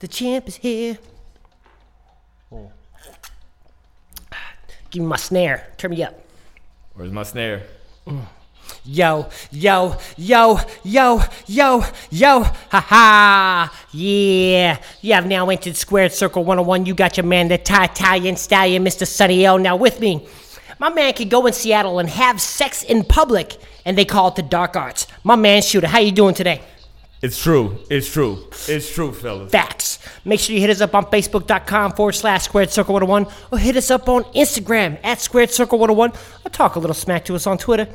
The champ is here. Oh. Give me my snare. Turn me up. Where's my snare? Yo, yo, yo, yo, yo, yo, ha ha, yeah. You have now entered Squared Circle 101. You got your man, the Thai Italian stallion, Mr. Sonny Ill. Now with me. My man can go in Seattle and have sex in public, and they call it the dark arts. My man, Shoota, how you doing today? It's true. It's true. It's true, fellas. Facts. Make sure you hit us up on Facebook.com forward slash Squared Circle 101 or hit us up on Instagram at Squared Circle 101 or talk a little smack to us on Twitter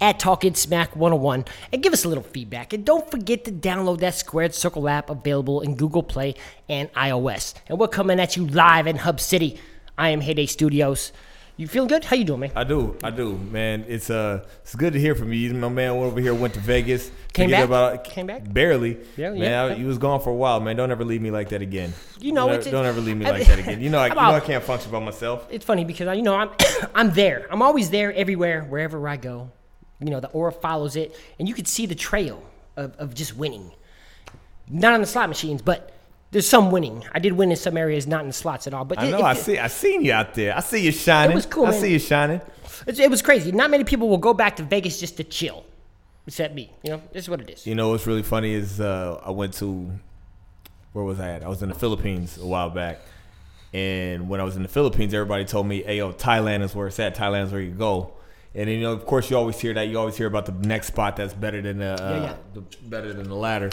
at Talking Smack 101 and give us a little feedback. And don't forget to download that Squared Circle app available in Google Play and iOS. And we're coming at you live in Hub City. I am Heyday Studios. You feel good? How you doing, man? I do. I do, man. It's uh, it's good to hear from you. My man went over here, went to Vegas. Came back? About, Came back? Barely. Yeah, man. yeah. I, you was gone for a while, man. Don't ever leave me like that again. You know, don't, don't ever leave me I- like that again. You know, I, you know, I can't function by myself. it's funny because I, you know I'm I'm there. I'm always there everywhere, wherever I go. You know, the aura follows it, and you could see the trail of, of just winning. Not on the slot machines, but there's some winning. I did win in some areas, not in slots at all. But I know. it- I see. I seen you out there. I see you shining. It was cool, I man. see you shining. it, it was crazy. Not many people will go back to Vegas just to chill, except me. You know, this is what it is. You know what's really funny is uh, I went to where was I at? I was in the Philippines a while back, and when I was in the Philippines, everybody told me, "Hey, yo, Thailand is where it's at. Thailand is where you go." And then, you know, of course, you always hear that. You always hear about the next spot that's better than the, uh, yeah. the better than the latter.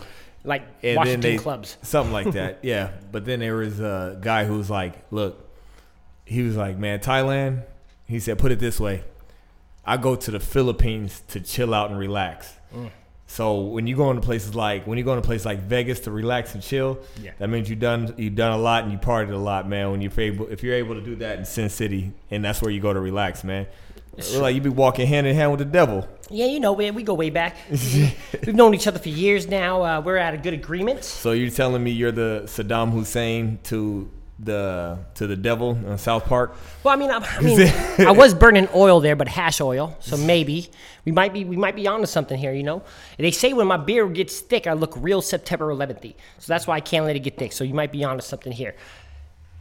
Like And Washington they clubs. something like that. yeah, but then there was a guy who was like, "Look," he was like, "Man, Thailand." He said, "Put it this way, I go to the Philippines to chill out and relax." Mm. So when you go into places like when you go into places like Vegas to relax and chill, Yeah. that means you've done you've done a lot and you partied a lot, man. When you're able if you're able to do that in Sin City, and that's where you go to relax, man. Like you be walking hand in hand with the devil. Yeah, you know, we, we go way back. We've known each other for years now. Uh, we're at a good agreement. So you're telling me you're the Saddam Hussein to the to the devil in South Park? Well, I mean, I, I mean, I was burning oil there, but hash oil. So maybe we might be we might be onto something here. You know, they say when my beard gets thick, I look real September 11th. So that's why I can't let it get thick. So you might be onto something here.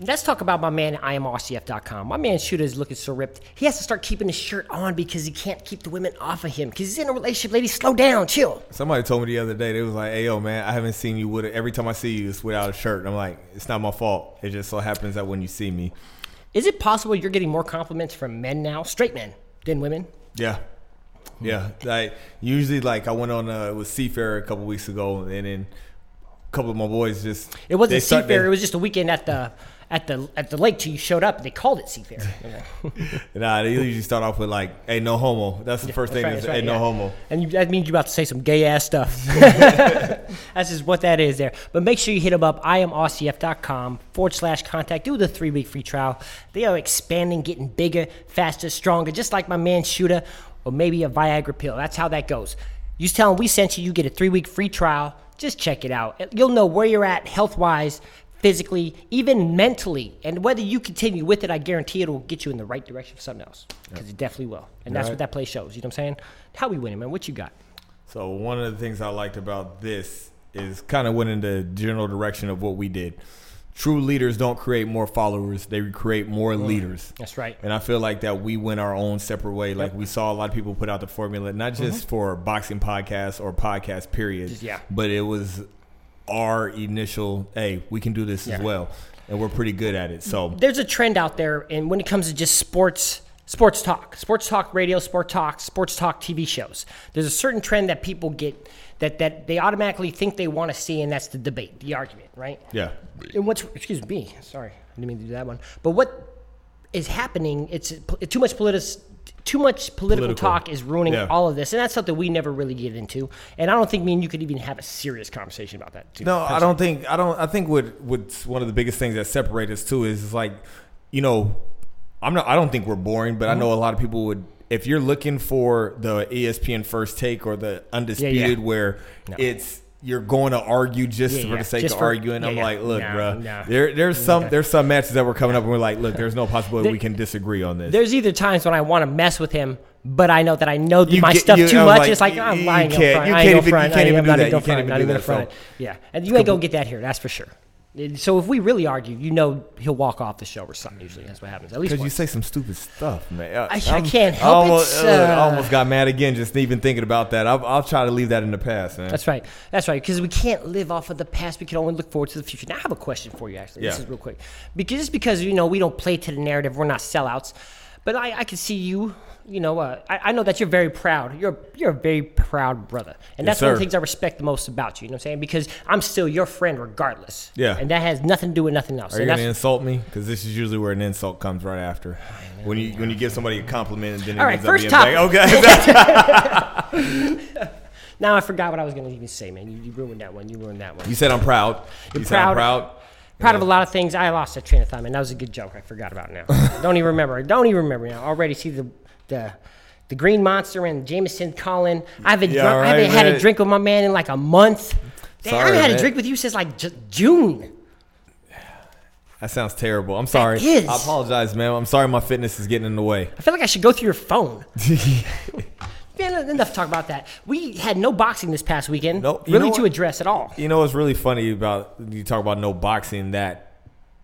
Let's talk about my man at IamRCF.com. My man Shoota is looking so ripped. He has to start keeping his shirt on because he can't keep the women off of him because he's in a relationship. Ladies, slow down, chill. Somebody told me the other day they was like, "Hey yo, man, I haven't seen you with it. Every time I see you, it's without a shirt." And I'm like, "It's not my fault. It just so happens that when you see me, Is it possible you're getting more compliments from men now, straight men, than women? yeah, yeah. Like usually, like I went on uh, with Seafair a couple weeks ago, and then a couple of my boys just It wasn't Seafair. It was just a weekend at the at the at the lake till you showed up. They called it Seafair. Nah, they usually start off with like, "Hey, no homo." That's the first That's thing. right, is, right, hey, no yeah. homo. And you, that means you're about to say some gay ass stuff. That's just what that is there. But make sure you hit them up, iamrcf.com forward slash contact. Do the three week free trial. They are expanding, getting bigger, faster, stronger, just like my man Shoota or maybe a Viagra pill. That's how that goes. You tell them we sent you, you get a three week free trial. Just check it out. You'll know where you're at health wise, physically, even mentally. And whether you continue with it, I guarantee it will get you in the right direction for something else. Because it definitely will. And that's Right. what that play shows. You know what I'm saying? How we winning, man? What you got? So one of the things I liked about this is kind of went in the general direction of what we did. True leaders don't create more followers; they create more mm. leaders. That's right. And I feel like that we went our own separate way. Like we saw a lot of people put out the formula, not mm-hmm. just for boxing podcasts or podcast period, yeah. but it was our initial, hey, we can do this as well, and we're pretty good at it. So There's a trend out there, and when it comes to just sports, sports talk, sports talk radio, sports talk, sports talk TV shows, there's a certain trend that people get that that they automatically think they want to see, and that's the debate, the argument, right? yeah, And what's excuse me, sorry, I didn't mean to do that one. But what is happening? It's too much politis, too much political, Political. talk is ruining Yeah. all of this, and that's something we never really get into. And I don't think me and you could even have a serious conversation about that. Too, No, I don't think I don't. I think what what's one of the biggest things that separate us too is, is like, you know, I'm not. I don't think we're boring, but I mm-hmm. know a lot of people would. If you're looking for the ESPN first take or the undisputed, where No. it's you're going to argue just Yeah, for yeah. the sake Just of for- arguing, yeah, I'm like, look, no. there there's some there's some matches that were coming up, and we're like, look, there's no possibility There- we can disagree on this. There's either times when I want to mess with him, but I know that I know You my get- stuff you- too I'm much. like, it's like you- I'm you lying up can't- front. you can't no even- you front. can't I even do that. You can't even Not do that, front. Yeah, and you ain't gonna get that here. That's for sure. So if we really argue, you know he'll walk off the show or something. Usually that's what happens. At least Because you say some stupid stuff, man. I- I can't I help it, uh, I almost got mad again just even thinking about that. I'll, I'll try to leave that in the past, man. That's right. That's right. Because we can't live off of the past. We can only look forward to the future. Now, I have a question for you, actually. This is real quick. Because just because, you know, we don't play to the narrative, we're not sellouts. But I, I can see you, you know, uh, I, I know that you're very proud. You're you're a very proud brother. And Yes, that's one of sir. the things I respect the most about you. You know what I'm saying? Because I'm still your friend regardless. Yeah. And that has nothing to do with nothing else. Are you And gonna that's- insult me? Because this is usually where an insult comes right after. When you when you give somebody a compliment and then it All right, ends first up being topic. back. Okay. now I forgot what I was going to even say, man. You, you ruined that one. You ruined that one. you said I'm proud. You're you said I'm proud. proud. Proud of a lot of things. I lost a train of thought, man. That was a good joke. I forgot about it now. Don't even remember. I Don't even remember now. Already see the the the Green Monster and Jameson Colin. I haven't Yeah, drunk, I haven't had a man. drink with my man in like a month. Damn, I Sorry, haven't had a man. drink with you since like J- June. That sounds terrible. I'm sorry. is. I apologize, man. I'm sorry my fitness is getting in the way. I feel like I should go through your phone. Man, enough to talk about that. We had no boxing this past weekend. Nope. Really to address at all. You know what's really funny about you talk about no boxing that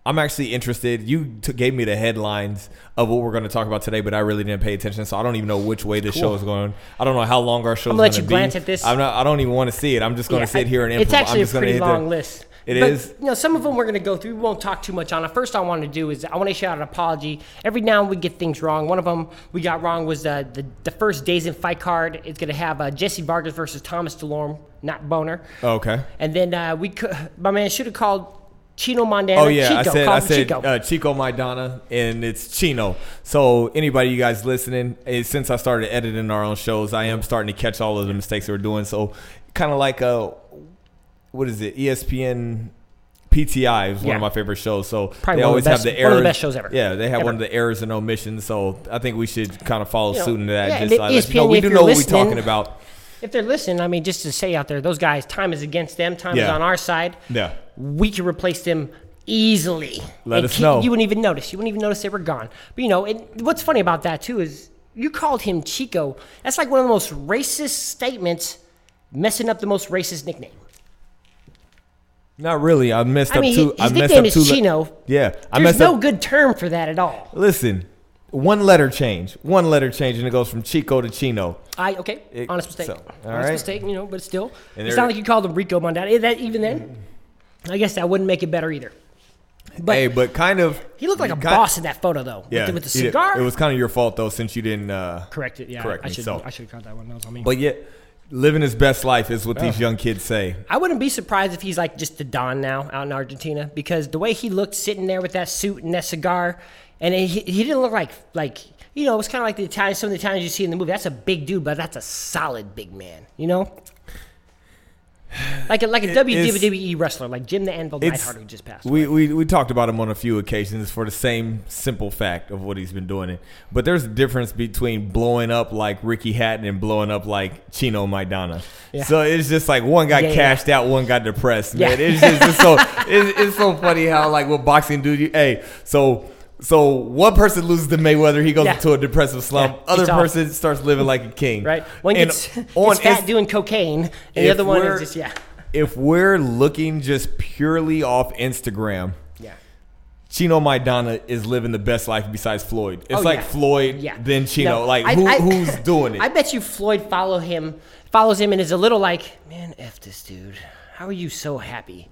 I'm actually interested. You t- gave me the headlines of what we're going to talk about today, but I really didn't pay attention, so I don't even know which way this show is going. I don't know how long our show is gonna let you be. glance at this. I'm not. I don't even want to see it. I'm just going to Yeah, sit I- here and It's actually I'm a just gonna pretty hit the- long list. It but, is? You know, some of them we're going to go through. We won't talk too much on it. First, I want to do is I want to issue out an apology. Every now and we get things wrong. One of them we got wrong was uh, the the first days in fight card. It's going to have uh, Jesse Vargas versus Thomas Dulorme, not Boner. Oh, okay. And then uh, we could, my man should have called Chino Maidana. Oh yeah, Chico. I said Call I said Chico. uh, Chico Maidana, and it's Chino. So anybody you guys listening, eh, since I started editing our own shows, I am starting to catch all of the mistakes we're doing. So kind of like uh, what is it? ESPN. PTI is one Yeah. of my favorite shows, so Probably they always the have best- the one of the best shows ever. Yeah, they have Ever. one of the errors and omissions. So I think we should kind of follow You know, suit into that. yeah, just uh, like, let you know, ESPN, we do know what we're talking about. if they're listening, I mean, just to say out there, those guys, time is against them. Time is on our side. Yeah. we can replace them easily. Let And us keep- know. You wouldn't even notice. You wouldn't even notice they were gone. But you know, and what's funny about that too is you called him Chico. That's like one of the most racist statements, messing up the most racist nickname. Not really. I messed I up mean, two. his I messed nickname up is two. le- Chino. yeah, I There's messed no up. good term for that at all. Listen, one letter change, one letter change, and it goes from Chico to Chino. I okay, It- honest mistake. so, all honest right. mistake, you know, but still, And it's there- not like you called him Rico. Eh, That even then, I guess that wouldn't make it better either. But hey, but kind of. he looked like a kind- boss in that photo though. Yeah, with the, with the did- cigar. It was kind of your fault though, since you didn't uh, correct it. Yeah, correct I me. should. So, I should have caught that one. That was on me. but yet, living his best life is what these young kids say. I wouldn't be surprised if he's like just the Don now out in Argentina because the way he looked sitting there with that suit and that cigar, and he, he didn't look like like you know it was kind of like the Italian some of the Italians you see in the movie. That's a big dude, but that's a solid big man. You know, like a like a WWE wrestler like Jim the Anvil Neidhart who just passed. we, we we talked about him on a few occasions for the same simple fact of what he's been doing it. But there's a difference between blowing up like Ricky Hatton and blowing up like Chino Maidana. Yeah. So it's just like one got Yeah, yeah. cashed out, one got depressed. Man, Yeah. it's just it's so it's, it's so funny how like what boxing do. You hey so. So one person loses to Mayweather, he goes Yeah. into a depressive slump. Yeah, Other person starts living like a king. Right, one And gets, gets on fat Inst- doing cocaine, and the other one is just yeah, If we're looking just purely off Instagram, yeah. Chino Maidana is living the best life besides Floyd. It's Oh, like yeah. Floyd, Yeah. then Chino. No, like I- who, I- who's doing it? I bet you Floyd follow him, follows him, and is a little like, man, f this dude. How are you so happy?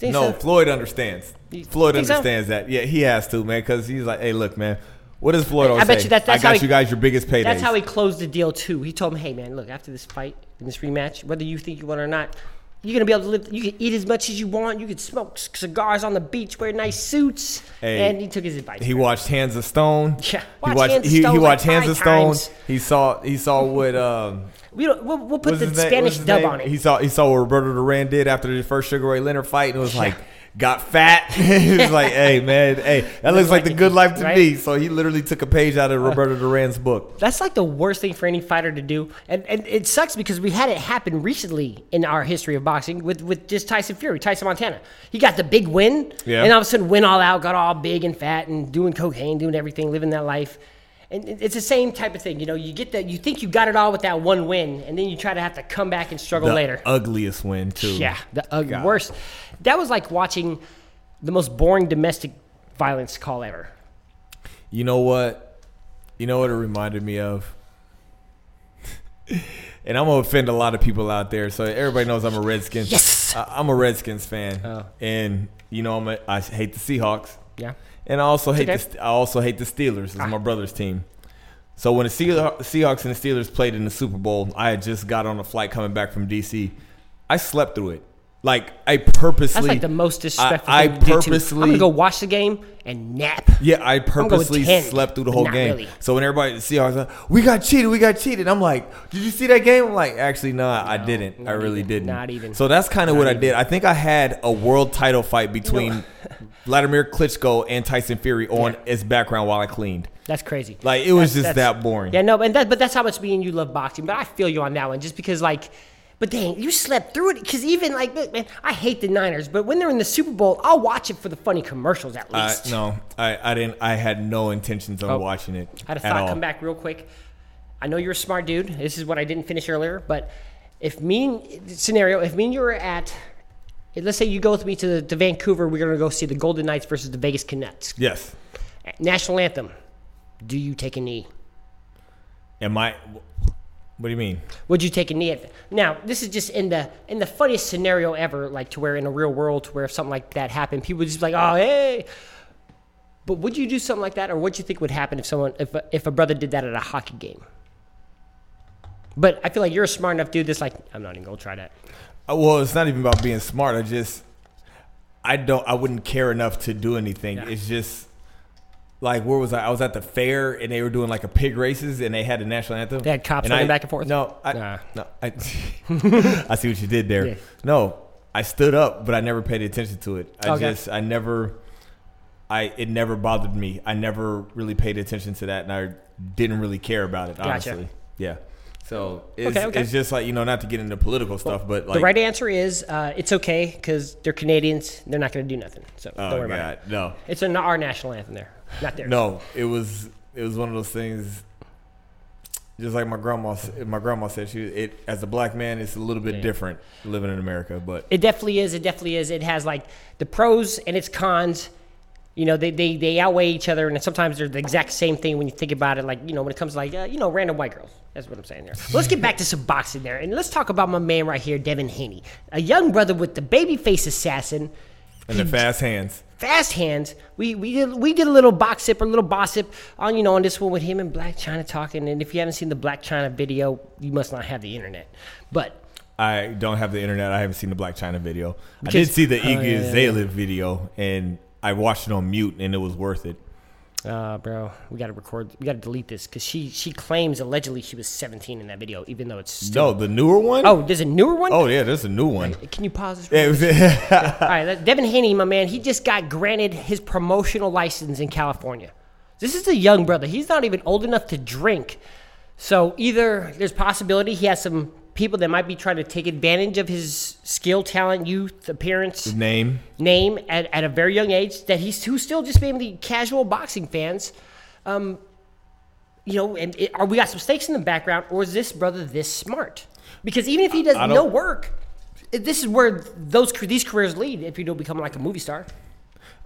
Think no, so? Floyd understands. You Floyd think so? understands that. Yeah, he has to, man, because he's like, hey, look, man, what does Floyd always I always bet say? you that- that's I got he- you guys your biggest paydays. That's how he closed the deal too. He told him, "Hey man, look, after this fight in this rematch, whether you think you want or not, you're gonna be able to live. You can eat as much as you want. You can smoke cigars on the beach, wear nice suits." Hey, and he took his advice. He watched Hands of Stone. Yeah, he watched. Hands of he, he like watched Hands of Stone. times. He saw. He saw what. Um, we don't, we'll, we'll put the his name- Spanish dub name? on it. He saw. He saw what Roberto Duran did after the first Sugar Ray Leonard fight, and was like. Got fat. he was like, "Hey man, hey, that looks like the good life to right? me." So he literally took a page out of Roberto Duran's book. That's like the worst thing for any fighter to do, and, and it sucks because we had it happen recently in our history of boxing with, with just Tyson Fury, Tyson Montana. He got the big win, Yeah. and all of a sudden went all out, got all big and fat, and doing cocaine, doing everything, living that life. And it's the same type of thing, you know. You get that, you think you got it all with that one win, and then you try to have to come back and struggle The later. ugliest win too. Yeah, the God. worst. That was like watching the most boring domestic violence call ever. You know what? You know what it reminded me of? and I'm gonna offend a lot of people out there. So everybody knows I'm a Redskins. Yes! I, I'm a Redskins fan, Oh. and you know I'm a, I hate the Seahawks, Yeah. And I also hate okay. the, I also hate the Steelers. It's ah. my brother's team. So when the Seahawks and the Steelers played in the Super Bowl, I had just got on a flight coming back from DC. I slept through it. Like I purposely. That's like the most disrespectful I, I thing to do, too. I'm gonna go watch the game and nap. Yeah, I go purposely 10, slept through the whole game. really. So when everybody the Seahawks, like, we got cheated, we got cheated. I'm like, did you see that game? I'm like, actually, no, I didn't. I really even, didn't. not even. So that's kind of what I did. I think I had a world title fight between Vladimir Klitschko and Tyson Fury on as background while I cleaned. That's crazy. Like it was That's- just that's- that boring. Yeah, no, and that, but that's how much me and you love boxing. But I feel you on that one, just because like, but dang, you slept through it. Because even like, look, man, I hate the Niners, but when they're in the Super Bowl, I'll watch it for the funny commercials at least. no, I, I didn't. I had no intentions on Oh. watching it I had a thought come back real quick. I know you're a smart dude. This is what I didn't finish earlier, but if mean scenario, if me and you were at, let's say you go with me to, the, to Vancouver, we're gonna go see the Golden Knights versus the Vegas Canucks. Yes. National anthem. Do you take a knee? Am I? What do you mean? Would you take a knee at? Now, this is just in the in the funniest scenario ever, like to where in a real world, to where if something like that happened, people would just be like, "Oh, hey." But would you do something like that, or what do you think would happen if someone, if a, if a brother did that at a hockey game? But I feel like you're a smart enough dude. That's like, I'm not even gonna try that. Uh, Well, it's not even about being smart. I just, I don't, I wouldn't care enough to do anything. Yeah. It's just, like, where was I? I was at the fair and they were doing like a pig races and they had the national anthem. They had cops And running I- back and forth? No, I, Nah. no, I, I see what you did there. Yeah. No, I stood up, but I never paid attention to it. I Okay. just, I never, I, it never bothered me. I never really paid attention to that, and I didn't really care about it. Gotcha. Honestly, yeah. So it's, Okay, okay. it's just like you know, not to get into political stuff, but like the right answer is uh, it's okay because they're Canadians. They're not gonna do nothing. So Oh don't worry God, about it. no, It's in our national anthem there, not theirs. no. It was it was one of those things. Just like my grandma, my grandma said, she it as a black man, it's a little bit Yeah. different living in America. But It definitely is. It definitely is. It has like the pros and its cons. You know, they, they, they outweigh each other, and sometimes they're the exact same thing when you think about it. Like, you know, when it comes to like, uh, you know, random white girls. That's what I'm saying there. Let's get back to some boxing there, and let's talk about my man right here, Devin Haney, a young brother with the babyface assassin, and the fast hands. fast hands. We we did we did a little box sip or a little bossip on you know on this one with him and Blac Chyna talking. And if you haven't seen the Blac Chyna video, you must not have the internet. But I don't have the internet. I haven't seen the Blac Chyna video. I did see the Oh, Iggy yeah, yeah, Azalea video, and I watched it on mute, and it was worth it. Uh, bro, we gotta record. We gotta delete this because she she claims allegedly she was 17 in that video, even though it's still. No, the newer one. Oh, there's a newer one. oh yeah, there's a new one. Can you pause this? Yeah, All right, Devin Haney, my man, he just got granted his promotional license in California. This is a young brother. He's not even old enough to drink. So either there's possibility he has some people that might be trying to take advantage of his skill, talent, youth, appearance, name. name at, at a very young age that he's who's still just maybe casual boxing fans. Um, you know, and it, are we got some stakes in the background, or is this brother this smart? Because even if he does no work, this is where those these careers lead. If you don't become like a movie star,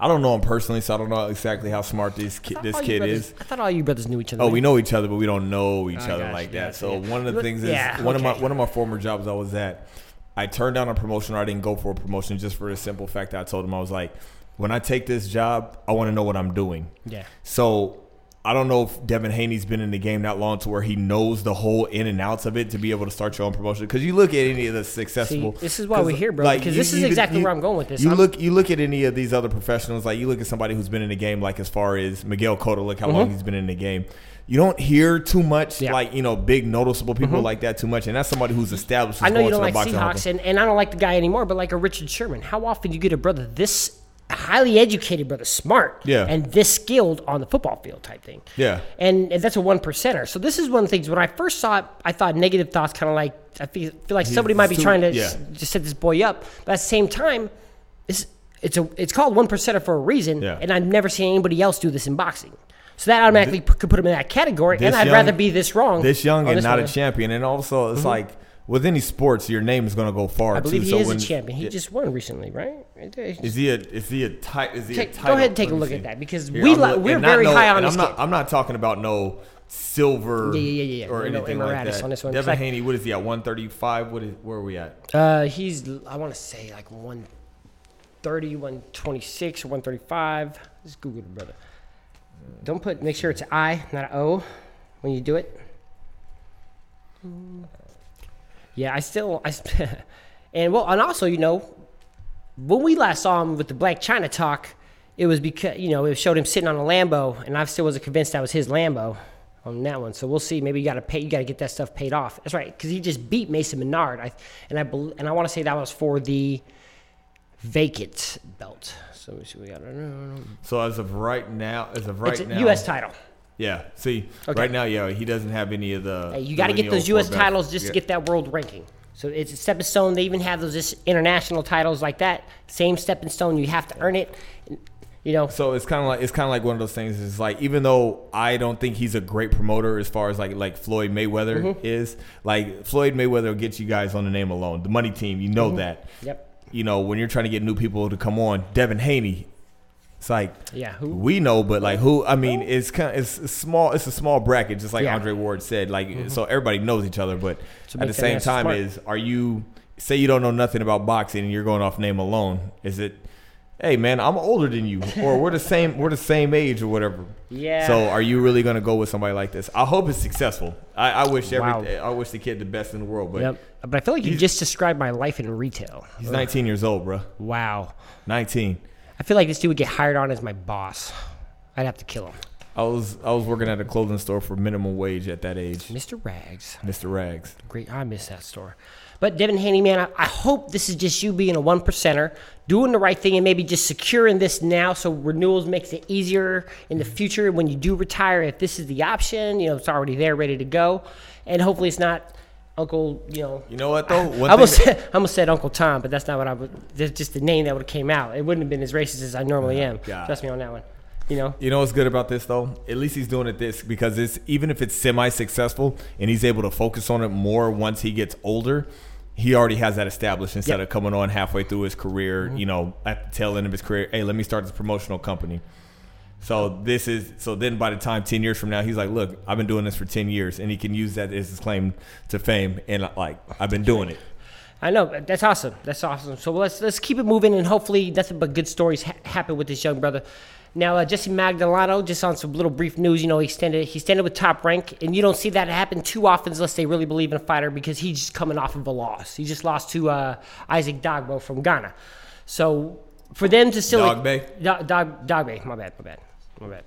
I don't know him personally, so I don't know exactly how smart this kid, this kid brothers- is. I thought all you brothers knew each other. Oh, we know each other, but we don't know each I other gotcha, like that. gotcha, So yeah. one of the things is Yeah, one of my one of my former jobs I was at. I turned down a promotion. or I didn't go for a promotion just for the simple fact that I told him I was like, when I take this job, I want to know what I'm doing. Yeah. So I don't know if Devin Haney's been in the game that long to where he knows the whole in and outs of it to be able to start your own promotion. Because you look at any of the successful. See, this is why we're here, bro, because this is exactly where I'm going with this. You I'm- look, you look at any of these other professionals. Like you look at somebody who's been in the game, like as far as Miguel Cotto. Look how long he's been in the game. You don't hear too much, Mm-hmm. Yeah. Mm-hmm. like you know, big noticeable people like that too much, and that's somebody who's established. I know you don't like. Seahawks, and, and I don't like the guy anymore, but like a Richard Sherman, how often do you get a brother this highly educated brother, smart, Yeah. and this skilled on the football field type thing? Yeah. And, and that's a one percenter. So this is one of the things when I first saw it, I thought negative thoughts, kind of like I feel, feel like somebody might be too- trying to yeah. s- just set this boy up, but at the same time, it's it's a it's called one percenter for a reason, Yeah. and I've never seen anybody else do this in boxing. So that automatically p could put him in that category, and I'd young- rather be this wrong. this young and this not one. a champion. And also, Mm-hmm. it's like with any sports, your name is going to go far I believe too. he so is when, a champion. He yeah, just won recently, right? Is he a is he a ti- is he a Take- go ahead and take a look see. at that because Here, we li- we're very no- high on this I'm not. I'm not talking about no silver Yeah, yeah, yeah, yeah. or No anything like that. on this one. Devin like- Haney, what is he at 135? What is where are we at? Uh, he's I want to say like 130, 126, or 135. Just Google it, brother. Don't put. Make sure it's I, not an O, when you do it. Yeah, I still I. And well, and also you know, when we last saw him with the Blac Chyna talk, it was because you know it showed him sitting on a Lambo, and I still wasn't convinced that was his Lambo on that one. So we'll see. Maybe you got to pay. You got to get that stuff paid off. That's right, because he just beat Mason Menard. I and I and I want to say that was for the vacant belt. So let me see. what We got So as of right now, as of right it's a now, U.S. title. Yeah. See, Okay. right now, yeah, he doesn't have any of the. Hey, you got to get those U.S. titles just Yeah. to get that world ranking. So it's a stepping stone. They even have those just international titles like that. Same stepping stone. You have to earn it. You know. So it's kind of like it's kind of like one of those things. Is like even though I don't think he's a great promoter as far as like like Floyd Mayweather Mm-hmm. is, like Floyd Mayweather will get you guys on the name alone. The money team, you know that. Mm-hmm. Yep. You know when you're trying to get new people to come on, Devin Haney. It's like Yeah. Who? we know, but like who? I mean, it's kind of it's a small. It's a small bracket, just like Yeah. Andre Ward said. Like mm-hmm. so, everybody knows each other. But at the same time, smart. is are you say you don't know nothing about boxing and you're going off name alone? Is it? Hey man, I'm older than you, or we're the same. We're the same age, or whatever. Yeah. So are you really gonna go with somebody like this? I hope it's successful. I, I wish every. Wow. I wish the kid the best in the world, but Yep. But I feel like you just described my life in retail. he's 19 years old, bro. Wow. 19. I feel like this dude would get hired on as my boss. I'd have to kill him. I was I was working at a clothing store for minimum wage at that age, Mr. Rags. Mr. Rags. Great. I miss that store. But Devin Haney, man, I, I hope this is just you being a one percenter, doing the right thing, and maybe just securing this now so renewals makes it easier in the future when you do retire. If this is the option, you know, it's already there, ready to go. And hopefully it's not Uncle, you know. You know what though? One I almost, thing said, I almost said Uncle Tom, but that's not what I would. That's just the name that would have came out. It wouldn't have been as racist as I normally am. God. Trust me on that one. You know. You know what's good about this though? At least he's doing it this because it's even if it's semi successful and he's able to focus on it more once he gets older, he already has that established instead Yep. Mm-hmm. of coming on halfway through his career, you know, at the tail end of his career, hey, let me start this promotional company. So this is so then by the time ten years from now, he's like, Look, I've been doing this for ten years and he can use that as his claim to fame and like I've been doing it. I know that's awesome. That's awesome. So let's let's keep it moving, and hopefully nothing but good stories ha- happen with this young brother. Now uh, Jesse Magdaleno, just on some little brief news, you know, he extended he extended with Top Rank, and you don't see that happen too often unless they really believe in a fighter because he's just coming off of a loss. He just lost to uh, Isaac Dogboe from Ghana. So for them to still Dogbe? Dog, Dog, Dogbe, my bad, my bad, my bad.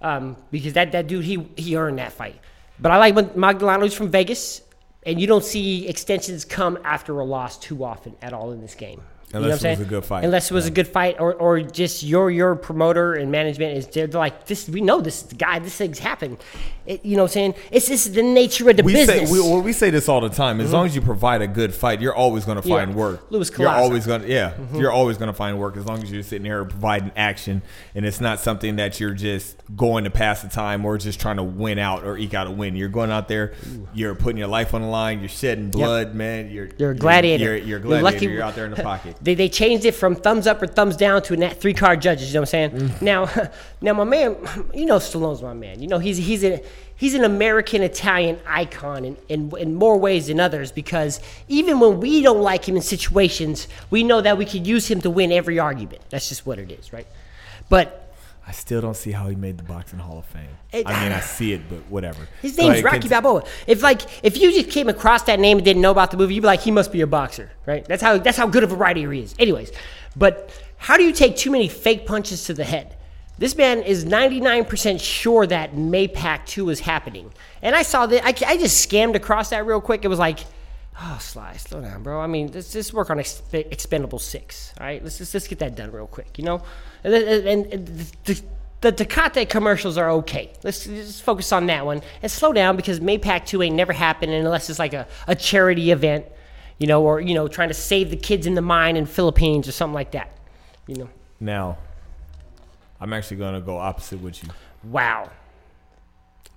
Um, because that, that dude, he he earned that fight. But I like when Magdaleno's from Vegas, and you don't see extensions come after a loss too often at all in this game. You know Unless what I'm it was saying? a good fight. Unless it was a good fight, or, or just your your promoter and management is they're like this. We know this guy. This thing's happened. It, you know what I'm saying? It's just the nature of the We business. say we, well, we say this all the time. As mm-hmm. long as you provide a good fight, you're always going to Yeah. find work. Louis mm-hmm. you're always going to yeah, you're always going to find work as long as you're sitting here providing action, and it's not something that you're just going to pass the time or just trying to win out or eke out a win. You're going out there, you're putting your life on the line, you're shedding blood, man. You're You're a gladiator. You're, you're, You're a gladiator. lucky- You're out there in the pocket. They, they changed it from thumbs up or thumbs down to a three card judges. You know what I'm saying? Mm. Now, now my man, you know Stallone's my man. You know he's he's a he's an American Italian icon in, in in more ways than others because even when we don't like him in situations, we know that we could use him to win every argument. That's just what it is, right? But I still don't see how he made the boxing Hall of Fame. It- I mean, I see it, but whatever. His name's ahead, Rocky Balboa. If like if you just came across that name and didn't know about the movie, you'd be like, he must be a boxer, right? That's how that's how good of a writer he is. Anyways, but how do you take too many fake punches to the head? This man is 99% sure that Maypac 2 is happening. And I saw that, I, I just scammed across that real quick. It was like, oh, Sly, slow down, bro. I mean, let's just work on Exp- Expendable 6, all right? Let's just let's get that done real quick, you know? And, and, and the, the Tecate commercials are okay. Let's just focus on that one and slow down because Maypac 2 ain't never happened unless it's like a, a charity event, you know, or, you know, trying to save the kids in the mine in Philippines or something like that, you know? Now, I'm actually going to go opposite with you. Wow.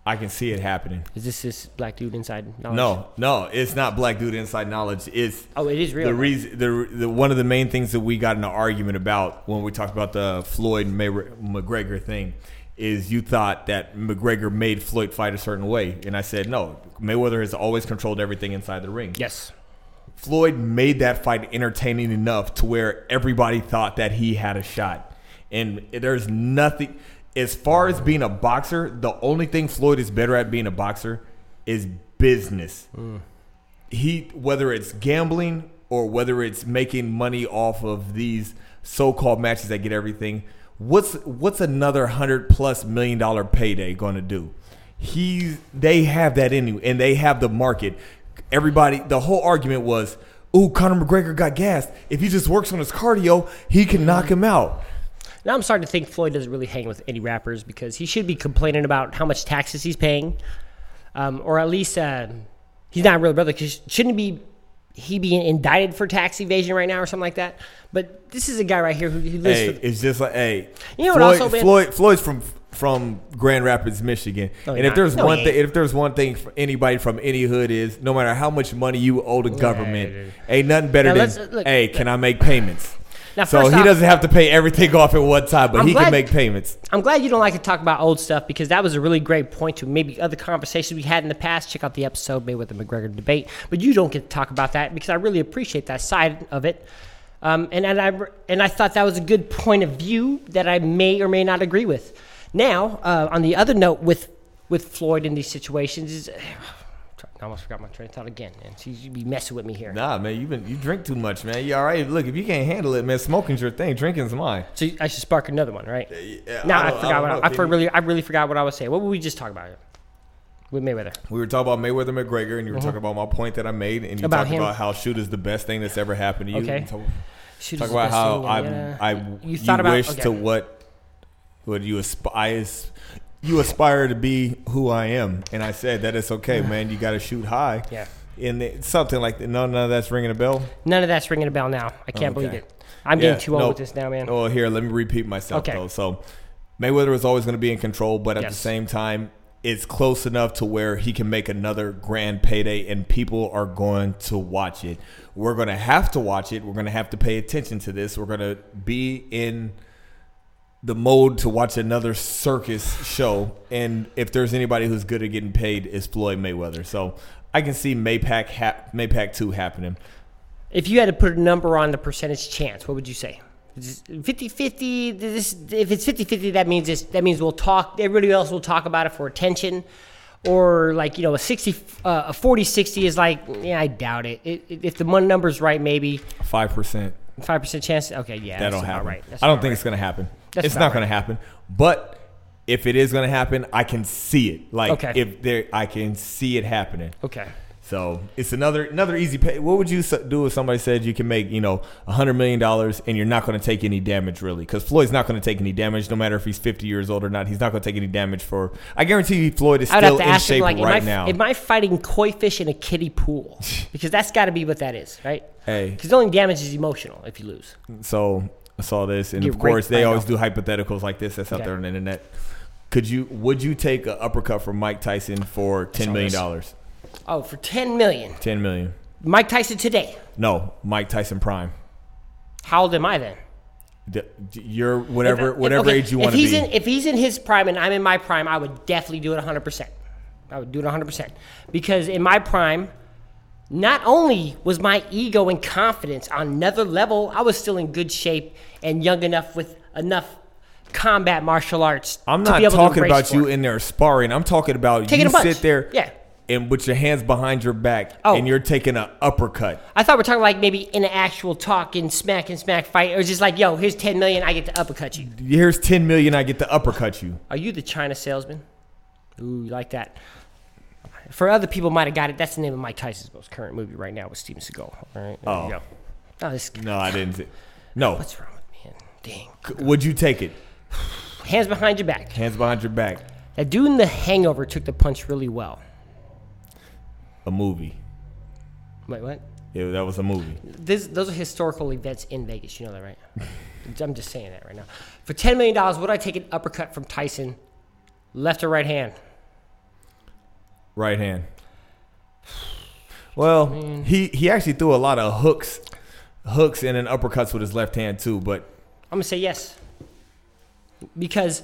I can see it happening. Is this this black dude inside? Knowledge? No, no, it's not black dude inside knowledge. It's Oh, it is real. the reason the, the one of the main things that we got in an argument about when we talked about the Floyd May- McGregor thing is you thought that McGregor made Floyd fight a certain way, and I said no. Mayweather has always controlled everything inside the ring. yes. Floyd made that fight entertaining enough to where everybody thought that he had a shot. And there's nothing as far as being a boxer, the only thing Floyd is better at being a boxer is business. He whether it's gambling or whether it's making money off of these so-called matches that get everything, what's what's another 100 plus million dollar payday going to do? He's they have that in you and they have the market everybody the whole argument was ooh conor mcgregor got gassed if he just works on his cardio he can knock him out Now I'm starting to think Floyd doesn't really hang with any rappers because he should be complaining about how much taxes he's paying, um, or at least uh, he's not a real brother. Cause shouldn't he be he be indicted for tax evasion right now or something like that? But this is a guy right here who, who lives. hey for, it's just like hey You know what floyd, also, man? floyd floyd's from from grand rapids michigan No, and if there's. No, one thing if there's one thing for anybody from any hood is no matter how much money you owe the government dude. ain't nothing better Now, than look, hey can i make payments Now, so he off- doesn't have to pay everything off at one time but I'm he glad- can make payments I'm glad you don't like to talk about old stuff because that was a really great point to maybe other conversations we had in the past. Check out the episode Mayweather McGregor debate, but you don't get to talk about that because I really appreciate that side of it. Um, and and I and I thought that was a good point of view that I may or may not agree with. Now, uh, on the other note, with with Floyd in these situations, is I almost forgot my train of thought again, and you be messing with me here. Nah, man, you been you drink too much, man. You all right? Look, if you can't handle it, man, smoking's your thing. Drinking's mine. So I should spark another one, right? Yeah, Now I, don't- forgot don't what know, I, I for really I really forgot what I was saying. What were we just talking about with Mayweather? We were talking about Mayweather McGregor, and you were talking about my point that I made, and you Mm-hmm. About talked him. about how shoot is the best thing that's ever happened to you. Okay. Talk, Shoot talk about how I, yeah. I, You you, thought about- wish okay. to what, what you aspire, you aspire to be who I am, and I said that it's okay, man. You got to shoot high. Yeah. And it, something like that. No, none of that's ringing a bell. None of that's ringing a bell now. I can't believe it. I'm Yeah, getting too old no. with this now, man. Oh, here, let me repeat myself Okay. though. So Mayweather is always going to be in control, but at the same time, it's close enough to where he can make another grand payday and people are going to watch it. We're going to have to watch it. We're going to have to pay attention to this. We're going to be in the mode to watch another circus show. And if there's anybody who's good at getting paid, it's Floyd Mayweather. So I can see Maypac, hap- Maypac 2 happening. If you had to put a number on the percentage chance, what would you say? 50-50 this if it's 50-50 that means this, that means we'll talk everybody else will talk about it for attention or like you know a 60 uh, a 40-60 is like yeah I doubt it. It, it if the one number's right maybe 5%. 5% chance okay yeah That'll happen. right That's I don't think right. it's going to happen. That's it's not going to happen. But if it is going to happen, I can see it. Like Okay. if there, I can see it happening. okay So it's another another easy pay. What would you do if somebody said you can make you know a hundred million dollars and you're not going to take any damage really? Because Floyd's not going to take any damage, no matter if he's 50 years old or not. He's not going to take any damage for. I guarantee you, Floyd is still in shape him like, right am, I, now. am I fighting koi fish in a kiddie pool? Because that's got to be what that is, right? Hey. Because the only damage is emotional if you lose. So saw this, and of course they always do hypotheticals like this. That's out Okay. there on the internet. Could you? Would you take an uppercut from Mike Tyson for ten million dollars? Oh, for ten million, Ten million. Mike Tyson today. No, Mike Tyson Prime. How old am I then? You're whatever If- whatever okay, age you want to be. In, if he's in his prime and I'm in my prime, I would definitely do it 100%. I would do it 100%. Because in my prime, not only was my ego and confidence on another level, I was still in good shape and young enough with enough combat martial arts I'm to not be able talking about you sport. in there sparring. I'm talking about Taking you sit there, Yeah. and with your hands behind your back, Oh. and you're taking an uppercut. I thought we are talking like maybe in an actual talk and smack and smack fight, It was just like, yo, here's 10 million, I get to uppercut you. Here's ten million. I get to uppercut you. Are you the China salesman? Ooh, you like that. For other people might have got it. That's the name of Mike Tyson's most current movie right now with Steven Seagal. All right, there Oh. go. Oh, this, No, I didn't. Say, no. what's wrong with me? Dang. Would you take it? Hands behind your back. Hands behind your back. That dude in The Hangover took the punch really well. A movie. Wait, what? Yeah, that was a movie. This, those are historical events in Vegas. You know that, right? I'm just saying that right now. For $10 million, would I take an uppercut from Tyson, left or right hand? Right hand. Well, he he actually threw a lot of hooks, hooks and then uppercuts with his left hand too. But I'm gonna say yes because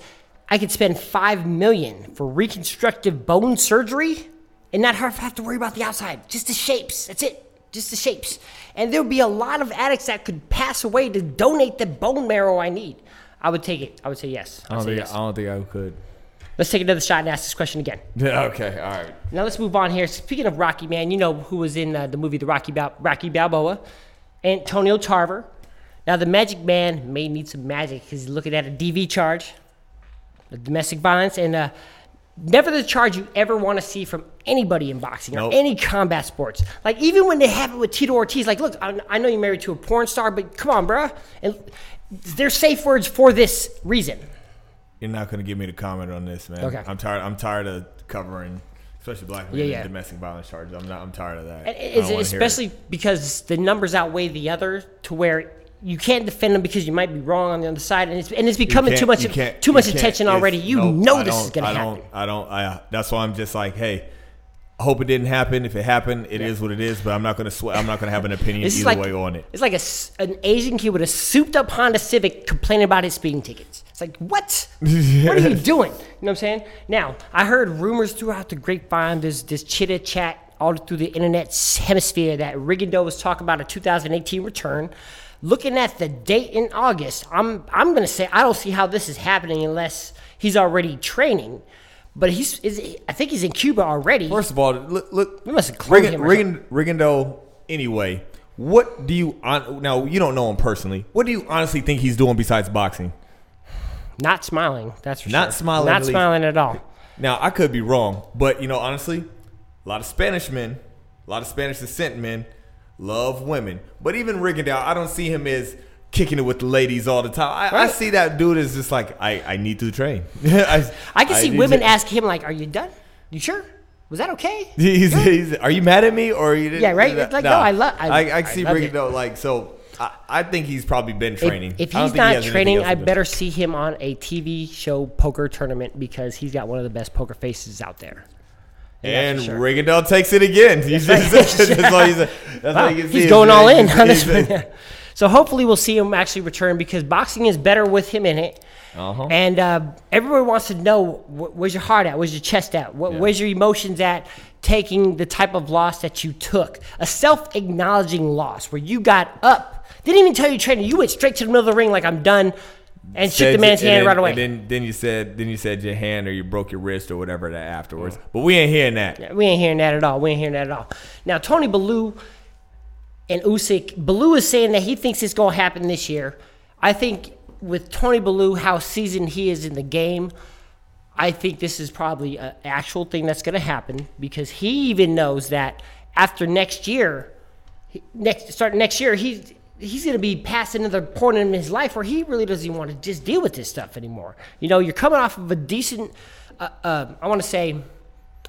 I could spend five million for reconstructive bone surgery and not have to worry about the outside, just the shapes. That's it, just the shapes. And there'll be a lot of addicts that could pass away to donate the bone marrow I need. I would take it. I would say yes. I don't think yes. I don't think I could. Let's take another shot and ask this question again. Yeah. Okay. All right. Now let's move on here. Speaking of Rocky, man, you know who was in uh, the movie The Rocky Bal- Rocky Balboa? Antonio Tarver. Now the Magic Man may need some magic because he's looking at a DV charge, a domestic violence, and uh, never the charge you ever want to see from anybody in boxing Nope. or any combat sports. Like even when they have it with Tito Ortiz, like, look, I, I know you're married to a porn star, but come on, bruh. And they're safe words for this reason. You're not gonna give me the comment on this, man. Okay. I'm tired. I'm tired of covering, especially black men Yeah, yeah. domestic violence charges. I'm not. I'm tired of that. And I don't wanna hear it. especially because the numbers outweigh the other to where you can't defend them because you might be wrong on the other side, and it's and it's becoming too much too much attention already. You know I this is gonna I happen. Don't, I don't. I. That's why I'm just like, hey. I hope it didn't happen. If it happened, it is what it is. But I'm not gonna sweat. I'm not gonna have an opinion either like way on it. it's like a an Asian kid with a souped up Honda Civic complaining about his speeding tickets. It's like what? what are you doing? You know what I'm saying? Now I heard rumors throughout the grapevine. There's this chitter chat all through the internet hemisphere that Rigondeaux was talking about a 2018 return. Looking at the date in August, I'm I'm gonna say I don't see how this is happening unless he's already training. But he's is I think he's in Cuba already. First of all, look, look We must have Riggin, him Riggin, Anyway, what do you on, now? You don't know him personally. What do you honestly think he's doing besides boxing? Not smiling, that's for Not sure. smiling, Not at least. smiling at all. Now I could be wrong, but you know, honestly, a lot of Spanish men, a lot of Spanish descent men, love women. But even Rigondeaux, I don't see him as kicking it with the ladies all the time. I, I see that dude is just like I, I need to train. I, I can see women to- ask him like, "Are you done? You sure? Was that okay?" He's, he's, are you mad at me or you didn't? Yeah, right? It's like, no, I love. I- I, I see it. Rigondeaux like so. I, I think he's probably been training. If, I don't he's he not training, I do. better see him on a TV show poker tournament because he's got one of the best poker faces out there. And that's sure. Rigondeaux takes it again. He's just, that's all he's, that's Wow, all you can see. he's going all in he's- on this one. So hopefully we'll see him actually return because boxing is better with him in it. Uh-huh. And uh, everyone wants to know wh- where's your heart at, where's your chest at, Wh- Yeah. where's your emotions at, taking the type of loss that you took, a self-acknowledging loss where you got up, didn't even tell your trainer, you went straight to the middle of the ring like I'm done, and shook the man's and hand then- right away. And then, then you said, then you said your hand or you broke your wrist or whatever that afterwards. But we ain't hearing that. We ain't hearing that at all. We ain't hearing that at all. Now, Tony Bellew and Usyk, Bellew is saying that he thinks it's going to happen this year. I think with Tony Bellew, how seasoned he is in the game, I think this is probably an actual thing that's going to happen because he even knows that after next year, next start next year, he's he's going to be past another point in his life where he really doesn't want to just deal with this stuff anymore. You know, you're coming off of a decent, uh, uh, I want to say,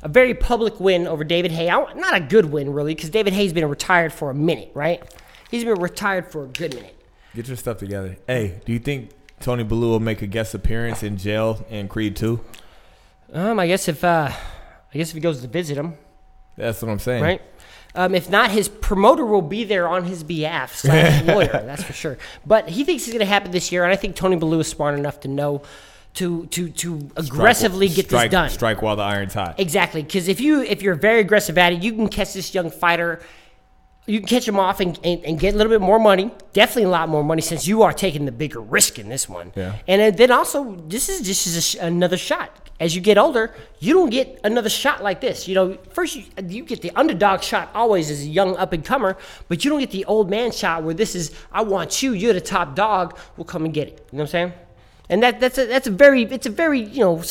a very public win over David Haye. Not a good win really, because David Haye's been retired for a minute, right? He's been retired for a good minute. Get your stuff together. Hey, do you think Tony Bellew will make a guest appearance in jail in Creed 2? Um, I guess if uh, I guess if he goes to visit him, That's what I'm saying. right? Um, if not, his promoter will be there on his behalf, slash lawyer, that's for sure. But he thinks it's going to happen this year, and I think Tony Bellew is smart enough to know to to to Strike- aggressively get strike, this done. Strike while the iron's hot. Exactly, because if you if you're very aggressive at it, you can catch this young fighter. You can catch him off and, and, and get a little bit more money. Definitely a lot more money since you are taking the bigger risk in this one. Yeah. And then also, this is just is a sh- another shot. As you get older, you don't get another shot like this. You know, first you, you get the underdog shot always as a young up and comer, but you don't get the old man shot where this is I want you. You're the top dog. We'll come and get it. You know what I'm saying? And that that's a that's a very it's a very you know.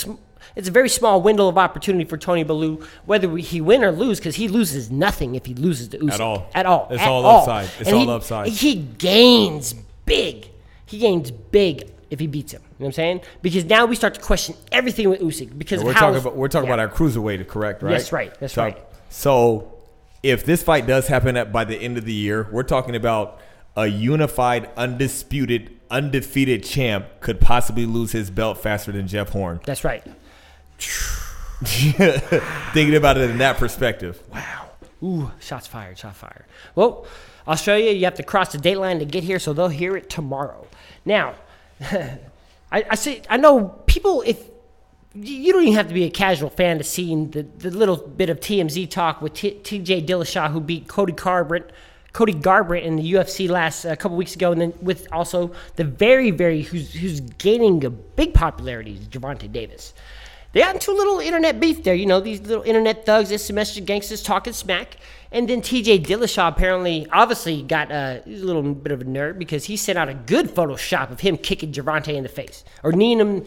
It's a very small window of opportunity for Tony Bellew, whether we- he win or lose, because he loses nothing if he loses to Usyk. At all. At all. It's At all upside. It's And all he- upside. He gains big. He gains big if he beats him. You know what I'm saying? Because now we start to question everything with Usyk because We're talking about we're talking yeah. about our cruiserweight, correct? Right. That's right, that's So- right. So, if this fight does happen at by the end of the year, we're talking about a unified, undisputed, undefeated champ could possibly lose his belt faster than Jeff Horn. That's right. Thinking about it in that perspective. Wow. Ooh, shots fired, shots fired. Well, Australia, you have to cross the date line to get here, so they'll hear it tomorrow. Now, I, I say I know people if you don't even have to be a casual fan to see the, the little bit of TMZ talk with T, TJ Dillashaw who beat Cody Garbrandt, Cody Garbrandt in the UFC last a uh, couple weeks ago, and then with also the very very who's who's gaining a big popularity, Gervonta Davis. They got into a little internet beef there, you know, these little internet thugs, semester gangsters talking smack. And then TJ Dillashaw apparently, obviously, got a little bit of a nerd because he sent out a good Photoshop of him kicking Gervonta in the face or kneeing him,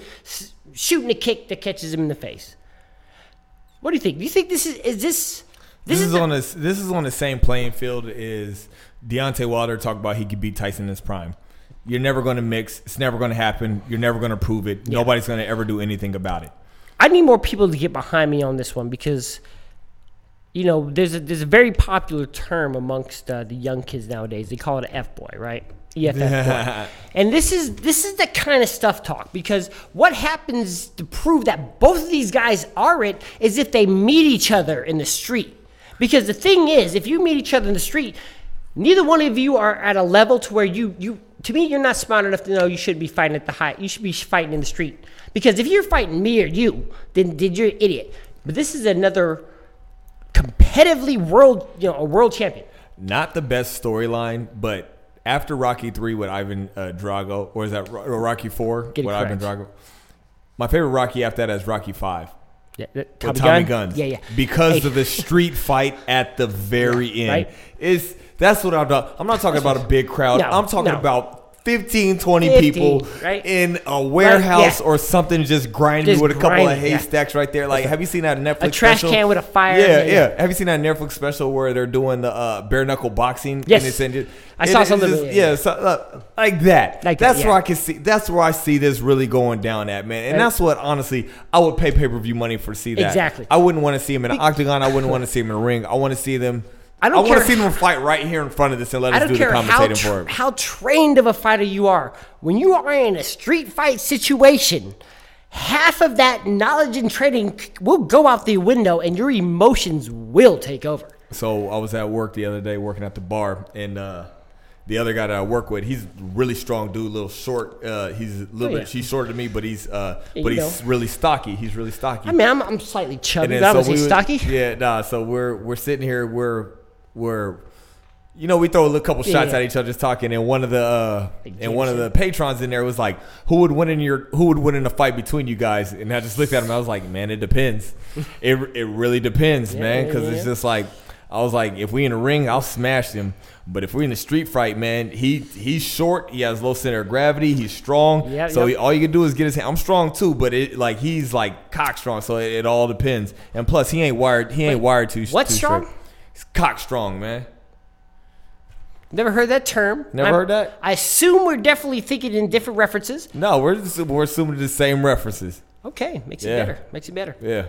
shooting a kick that catches him in the face. What do you think? Do you think this is is this? This, this is, on this. This is on the same playing field as Deontay Wilder talked about. He could beat Tyson in his prime. You're never going to mix. It's never going to happen. You're never going to prove it. Yeah. Nobody's going to ever do anything about it. I need more people to get behind me on this one because, you know, there's a, there's a very popular term amongst uh, the young kids nowadays. They call it an F boy, right? EFF boy. and this is this is the kind of stuff talk because what happens to prove that both of these guys are it is if they meet each other in the street. Because the thing is, if you meet each other in the street, neither one of you are at a level to where you you to me you're not smart enough to know you should be fighting at the high. You should be fighting in the street. Because if you're fighting me or you, then, did you're an idiot. But this is another competitively world, you know, a world champion. Not the best storyline, but after Rocky three with Ivan uh, Drago, or is that Rocky four with correct. Ivan Drago? My favorite Rocky after that is Rocky five. Yeah, Tommy, Tommy Gun? Guns. Yeah, yeah. Because hey. of the street fight at the very yeah, end. Right? Is that's what I'm talking. about? I'm not talking about a big crowd. No, I'm talking no. about 15, 20 15, people right? in a warehouse yeah. or something just grinding just with a couple grinding, of haystacks yeah. right there. Like, have you seen that Netflix A trash special? can with a fire. Yeah, yeah, yeah, Have you seen that Netflix special where they're doing the uh, bare knuckle boxing? Yes. And it's, I saw something. Just, yeah, so, uh, like that. Like that's that, where I can see. That's where I see this really going down at, man. And right. that's what, honestly, I would pay pay per view money for to see that. Exactly. I wouldn't want to see them in an octagon. I wouldn't want to see them in a ring. I want to see them – I don't I want to see them fight right here in front of this and let us do the commentating how for it. How trained of a fighter you are. When you are in a street fight situation, half of that knowledge and training will go out the window and your emotions will take over. So I was at work the other day working at the bar and uh, the other guy that I work with, he's really strong dude, little short. Uh, he's a little oh, yeah. bit. She's shorter than me, but he's uh, yeah, but he's know. really stocky. He's really stocky. I mean, I'm, I'm slightly chubby. But so I stocky. Yeah, nah. So we're we're sitting here. We're where you know, we throw a couple shots yeah. at each other just talking, and one of the uh, and one of the patrons in there was like, "Who would win in your Who would win in a fight between you guys?" And I just looked at him. I was like, "Man, it depends. it it really depends, yeah, man, because yeah, it's just like." I was like, if we in a ring, I'll smash him. But if we're in a street fight, man, he he's short. He has low center of gravity. He's strong. Yep, so yep. He, all you can do is get his hand. I'm strong too, but it like he's like cock strong. So it, it all depends. And plus, he ain't wired. He ain't Wait, wired too. What's too strong? Straight. He's cock strong, man. Never heard that term. Never I'm, heard that. I assume we're definitely thinking in different references. No, we're just, we're assuming the same references. Okay, makes yeah. it better. Makes it better. Yeah.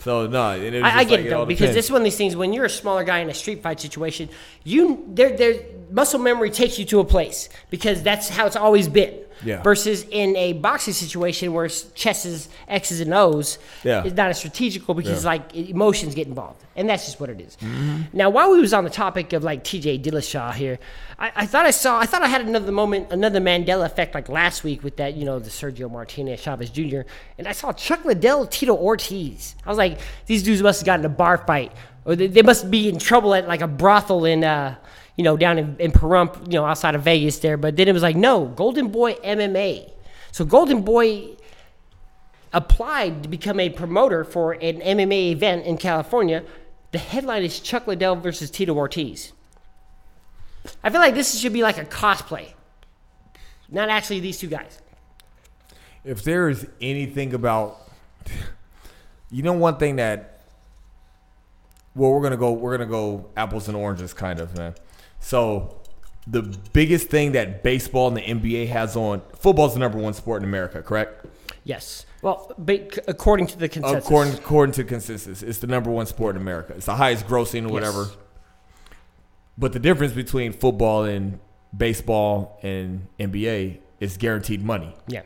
So no, I, I, get like, it though it because this is one of these things. When you're a smaller guy in a street fight situation, you there there muscle memory takes you to a place because that's how it's always been. Yeah. Versus in a boxing situation where chess is X's and O's, yeah. it's not as strategical because yeah. like emotions get involved, and that's just what it is. Mm-hmm. Now, while we was on the topic of like T.J. Dillashaw here, I, I, thought I saw, I thought I had another moment, another Mandela effect like last week with that, you know, the Sergio Martinez Chavez Jr. And I saw Chuck Liddell, Tito Ortiz. I was like, these dudes must have gotten a bar fight, or they, they must be in trouble at like a brothel in. Uh, you know, down in, in Pahrump, you know, outside of Vegas there. But then it was like, no, Golden Boy MMA. So Golden Boy applied to become a promoter for an MMA event in California. The headline is Chuck Liddell versus Tito Ortiz. I feel like this should be like a cosplay, not actually these two guys. If there is anything about, you know, one thing that, well, we're gonna go, we're gonna go apples and oranges, kind of, man. So the biggest thing that baseball and the NBA has on football is the number one sport in America, correct? Yes. Well, according to the consensus. According, according to consensus, it's the number one sport in America. It's the highest grossing or whatever. Yes. But the difference between football and baseball and NBA is guaranteed money. Yeah.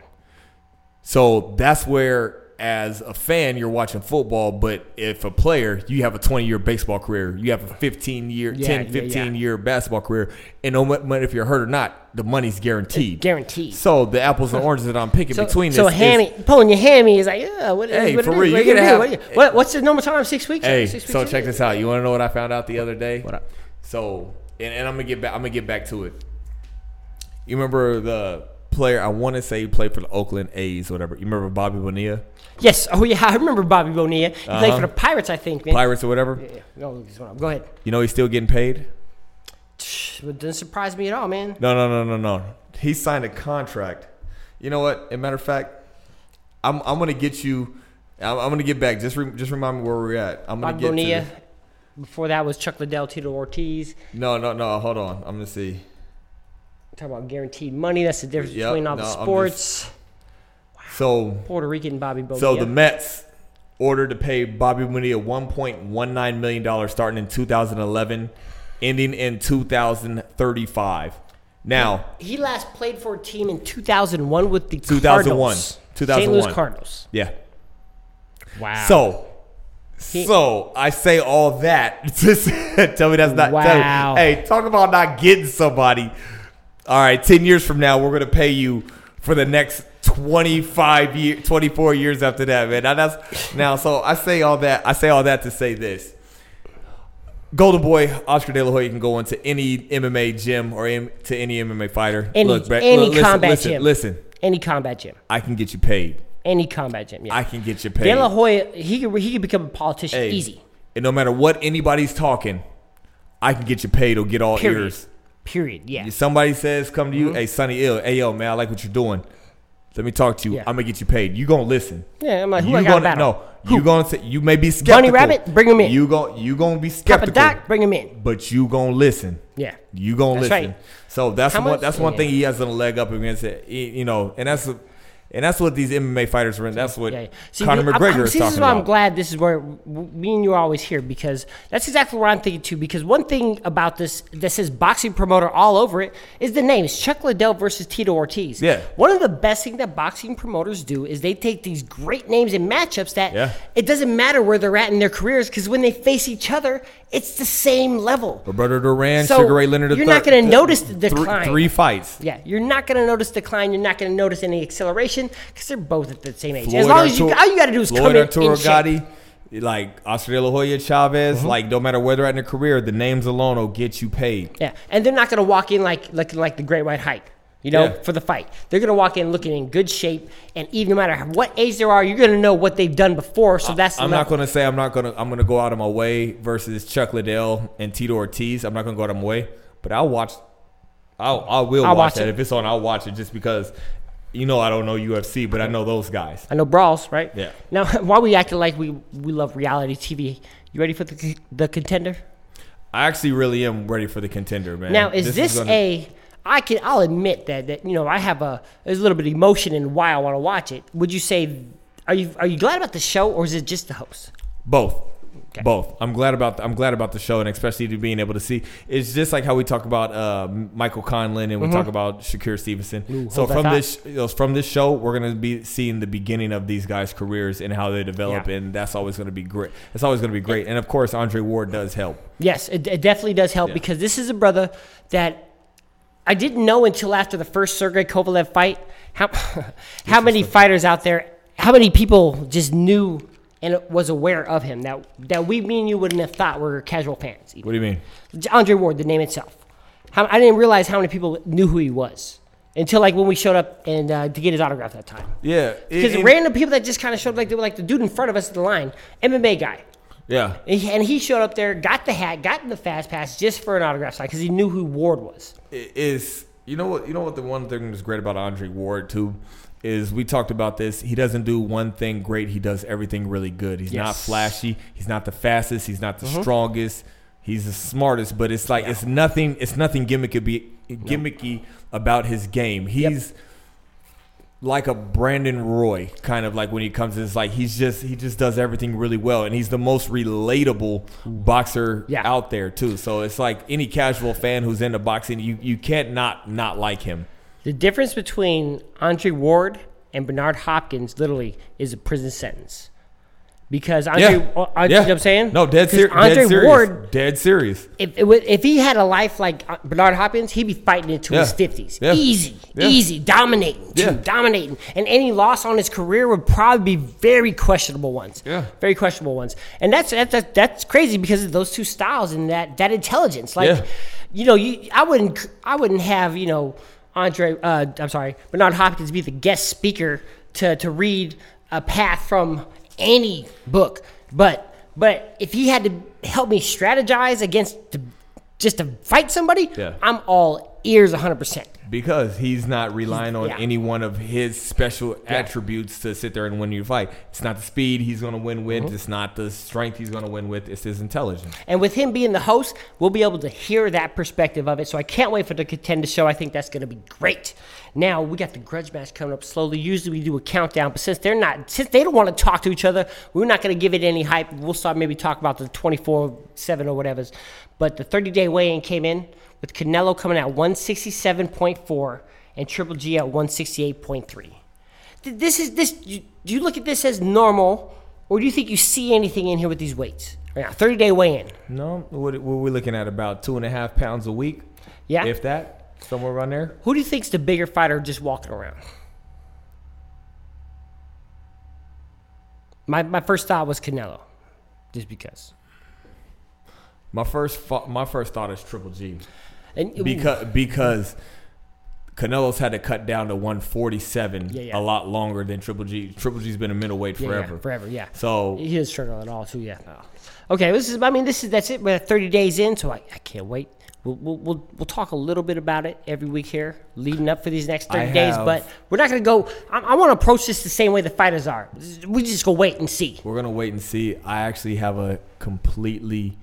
So that's where as a fan, you're watching football, but if a player, you have a 20 year baseball career, you have a 15 year, Yeah, 10, yeah, 15 yeah. year basketball career, and no matter if you're hurt or not, the money's guaranteed. Guaranteed. So the apples and oranges that I'm picking So, between so this hammy, is, pulling your hammy is like, yeah, what, Hey, what for real, you you gotta gonna have- What, what- what's the normal time? Six weeks? hey, Six weeks so check this out. You want to know what I found out the other day? What up? So, and, and I'm gonna get back. I'm gonna get back to it. You remember the player? I want to say he played for the Oakland A's, or whatever. You remember Bobby Bonilla, Yes. Oh yeah, I remember Bobby Bonilla. He played Uh-huh. for the Pirates, I think. Man. Pirates, or whatever? Yeah, no, this one up. Go ahead. You know he's still getting paid. It doesn't surprise me at all, man. No, no, no, no, no. He signed a contract. You know what? As a matter of fact, I'm I'm gonna get you. I'm, I'm gonna get back. Just re, just remind me where we're at. I'm gonna Bobby get Bonilla. the- Before that was Chuck Liddell, Tito Ortiz. No, no, no. Hold on. I'm gonna see. Talk about guaranteed money. That's the difference Yep, between all no, the I'm sports. So Puerto Rican Bobby Bonilla. So the Mets ordered to pay Bobby Bonilla 1.19 million dollars starting in 2011, ending in 2035. Now, he last played for a team in 2001 with the 2001. Cardinals. St. Louis Cardinals. yeah. Wow. So, He- so I say all that. Just tell me that's not. tell me- Wow. hey, talk about not getting somebody. All right, ten years from now, we're gonna pay you for the next 25 year, 24 years after that, man. Now that's now. So I say all that. I say all that to say this. Golden Boy Oscar De La Hoya can go into any MMA gym or in, to any MMA fighter. Any- Brett, any listen, combat listen, gym. Listen, Any combat gym. I can get you paid. Any combat gym. Yeah. I can get you paid. De La Hoya, he could, he could become a politician Hey, easy. And no matter what anybody's talking, I can get you paid or get all Period. ears. Period. Yeah. Somebody says, come to you, mm-hmm. hey, Sonny Ill, hey, yo, man, I like what you're doing. Let me talk to you. Yeah. I'm going to get you paid. You going to listen. Yeah, I'm like, who you I a gonna, battle? No, you going to say, you may be skeptical. Bunny Rabbit, bring him in. You gonna you gonna be Papa skeptical. Doc, bring him in. But you going to listen. Yeah. You gonna That's listen. right. So that's How one. much- That's one yeah. thing he has a leg up against it. You know, and that's and that's what these MMA fighters are in. That's what Yeah. See, Conor McGregor I'm- is talking This is why. I'm glad this is where me and you are always here because that's exactly what I'm thinking too. Because one thing about this that says boxing promoter all over it is the name. It's Chuck Liddell versus Tito Ortiz. Yeah. One of the best things that boxing promoters do is they take these great names and matchups that Yeah. it doesn't matter where they're at in their careers because when they face each other, it's the same level. Roberto Duran, So, Sugar Ray Leonard. you're not gonna notice the three- decline. Three fights. Yeah, you're not going to notice decline. You're not going to notice any acceleration because they're both at the same age. Floyd as long as you, Artur- all you got to do is Floyd come in, Arturo. Mm-hmm. Gatti, like Oscar De La Hoya, Chavez, like no matter where they're at in their career, the names alone will get you paid. Yeah, and they're not going to walk in like looking like the Great White Hype. You know, Yeah. for the fight, they're going to walk in looking in good shape, and even no matter what age they are, you're going to know what they've done before. So that's I'm not gonna say I'm not gonna I'm gonna go out of my way versus Chuck Liddell and Tito Ortiz. I'm not gonna go out of my way, but I'll watch. I'll I will I'll watch watch that it. if it's on. I'll watch it just because, you know, I don't know UFC, but I know those guys. I know brawls, right? Yeah. Now, while we acting like we we love reality TV, you ready for the the contender? I actually really am ready for the contender, man. Now, is this, gonna- a? I can. I'll admit that that you know I have a there's a little bit of emotion in why I want to watch it. Would you say? Are you are you glad about the show or is it just the host? Both. Okay. Both. I'm glad about I'm glad about the show and especially to being able to see. It's just like how we talk about uh, Michael Conlon and we talk about Shakur Stevenson. Mm-hmm. Ooh, so from this you know, from this show, we're gonna be seeing the beginning of these guys' careers and how they develop, Yeah. and that's always gonna be great. It's always gonna be great, and of course, Andre Ward does help. Yes, it, it definitely does help Yeah. because this is a brother that I didn't know until after the first Sergey Kovalev fight how how many fighters out there, how many people just knew and was aware of him that that we, me and you wouldn't have thought were casual fans. even. What do you mean? Andre Ward, the name itself. How, I didn't realize how many people knew who he was until like when we showed up and uh, to get his autograph that time. Yeah, Because random people that just kind of showed up like they were like the dude in front of us at the line, MMA guy. Yeah. And he, and he showed up there, got the hat, got in the fast pass just for an autograph sign because he knew who Ward was. is you know what you know what the one thing that's great about Andre Ward too is we talked about this. He doesn't do one thing great. He does everything really good. He's not flashy. He's not the fastest. He's not the mm-hmm. strongest. He's the smartest. But it's like it's nothing. It's nothing gimmicky gimmicky about his game. He's like a Brandon Roy, kind of like when he comes. in, It's like he's just he just does everything really well, and he's the most relatable boxer Yeah. out there too. So it's like any casual fan who's into boxing, you you can't not not like him. The difference between Andre Ward and Bernard Hopkins literally is a prison sentence. Because Andre, Yeah. uh, yeah. you know what I'm saying? No, dead, ser- Andre dead serious. Ward, dead serious. if, if he had a life like uh, Bernard Hopkins, he'd be fighting into his 50s. Yeah. Easy, Yeah. easy, dominating, too, Yeah. dominating. And any loss on his career would probably be very questionable ones. Yeah. Very questionable ones. And that's that's, that's, that's crazy because of those two styles and that, that intelligence. Like, Yeah. you know, you I wouldn't I wouldn't have, you know, Andre uh, I'm sorry, Bernard Hopkins be the guest speaker to, to read a path from any book. But but if he had to help me strategize against the, just to fight somebody, Yeah. I'm all ears 100%. Because he's not relying on yeah. any one of his special attributes to sit there and win your fight. It's not the speed he's going to win with. Mm-hmm. It's not the strength he's going to win with. It's his intelligence. And with him being the host, we'll be able to hear that perspective of it. So I can't wait for the contender show. I think that's going to be great. Now we got the grudge match coming up slowly. Usually we do a countdown, but since they're not, since they don't want to talk to each other, we're not going to give it any hype. We'll start maybe talk about the 24 seven or whatever's. But the 30 day weigh in came in with Canelo coming at 167.4 and Triple G at 168.3. This is this. Do you look at this as normal, or do you think you see anything in here with these weights? Right now, 30 day weigh in. No, what, what we're looking at about two and a half pounds a week. Yeah. If that, somewhere around there. Who do you think's the bigger fighter just walking around? My, my first thought was Canelo, just because. My first fo- my first thought is Triple G. And because because Canelo's had to cut down to 147 Yeah, yeah. a lot longer than Triple G. Triple G's been a middleweight forever. yeah, forever, yeah. So he is struggling at all too, yeah. Okay, this is. I mean, this is that's it. We're 30 days in, so I, I can't wait. We'll, we'll, we'll, we'll talk a little bit about it every week here, leading up for these next 30 I days. But we're not going to go. I, I want to approach this the same way the fighters are. We just go wait and see. we're gonna wait and see. I actually have a completely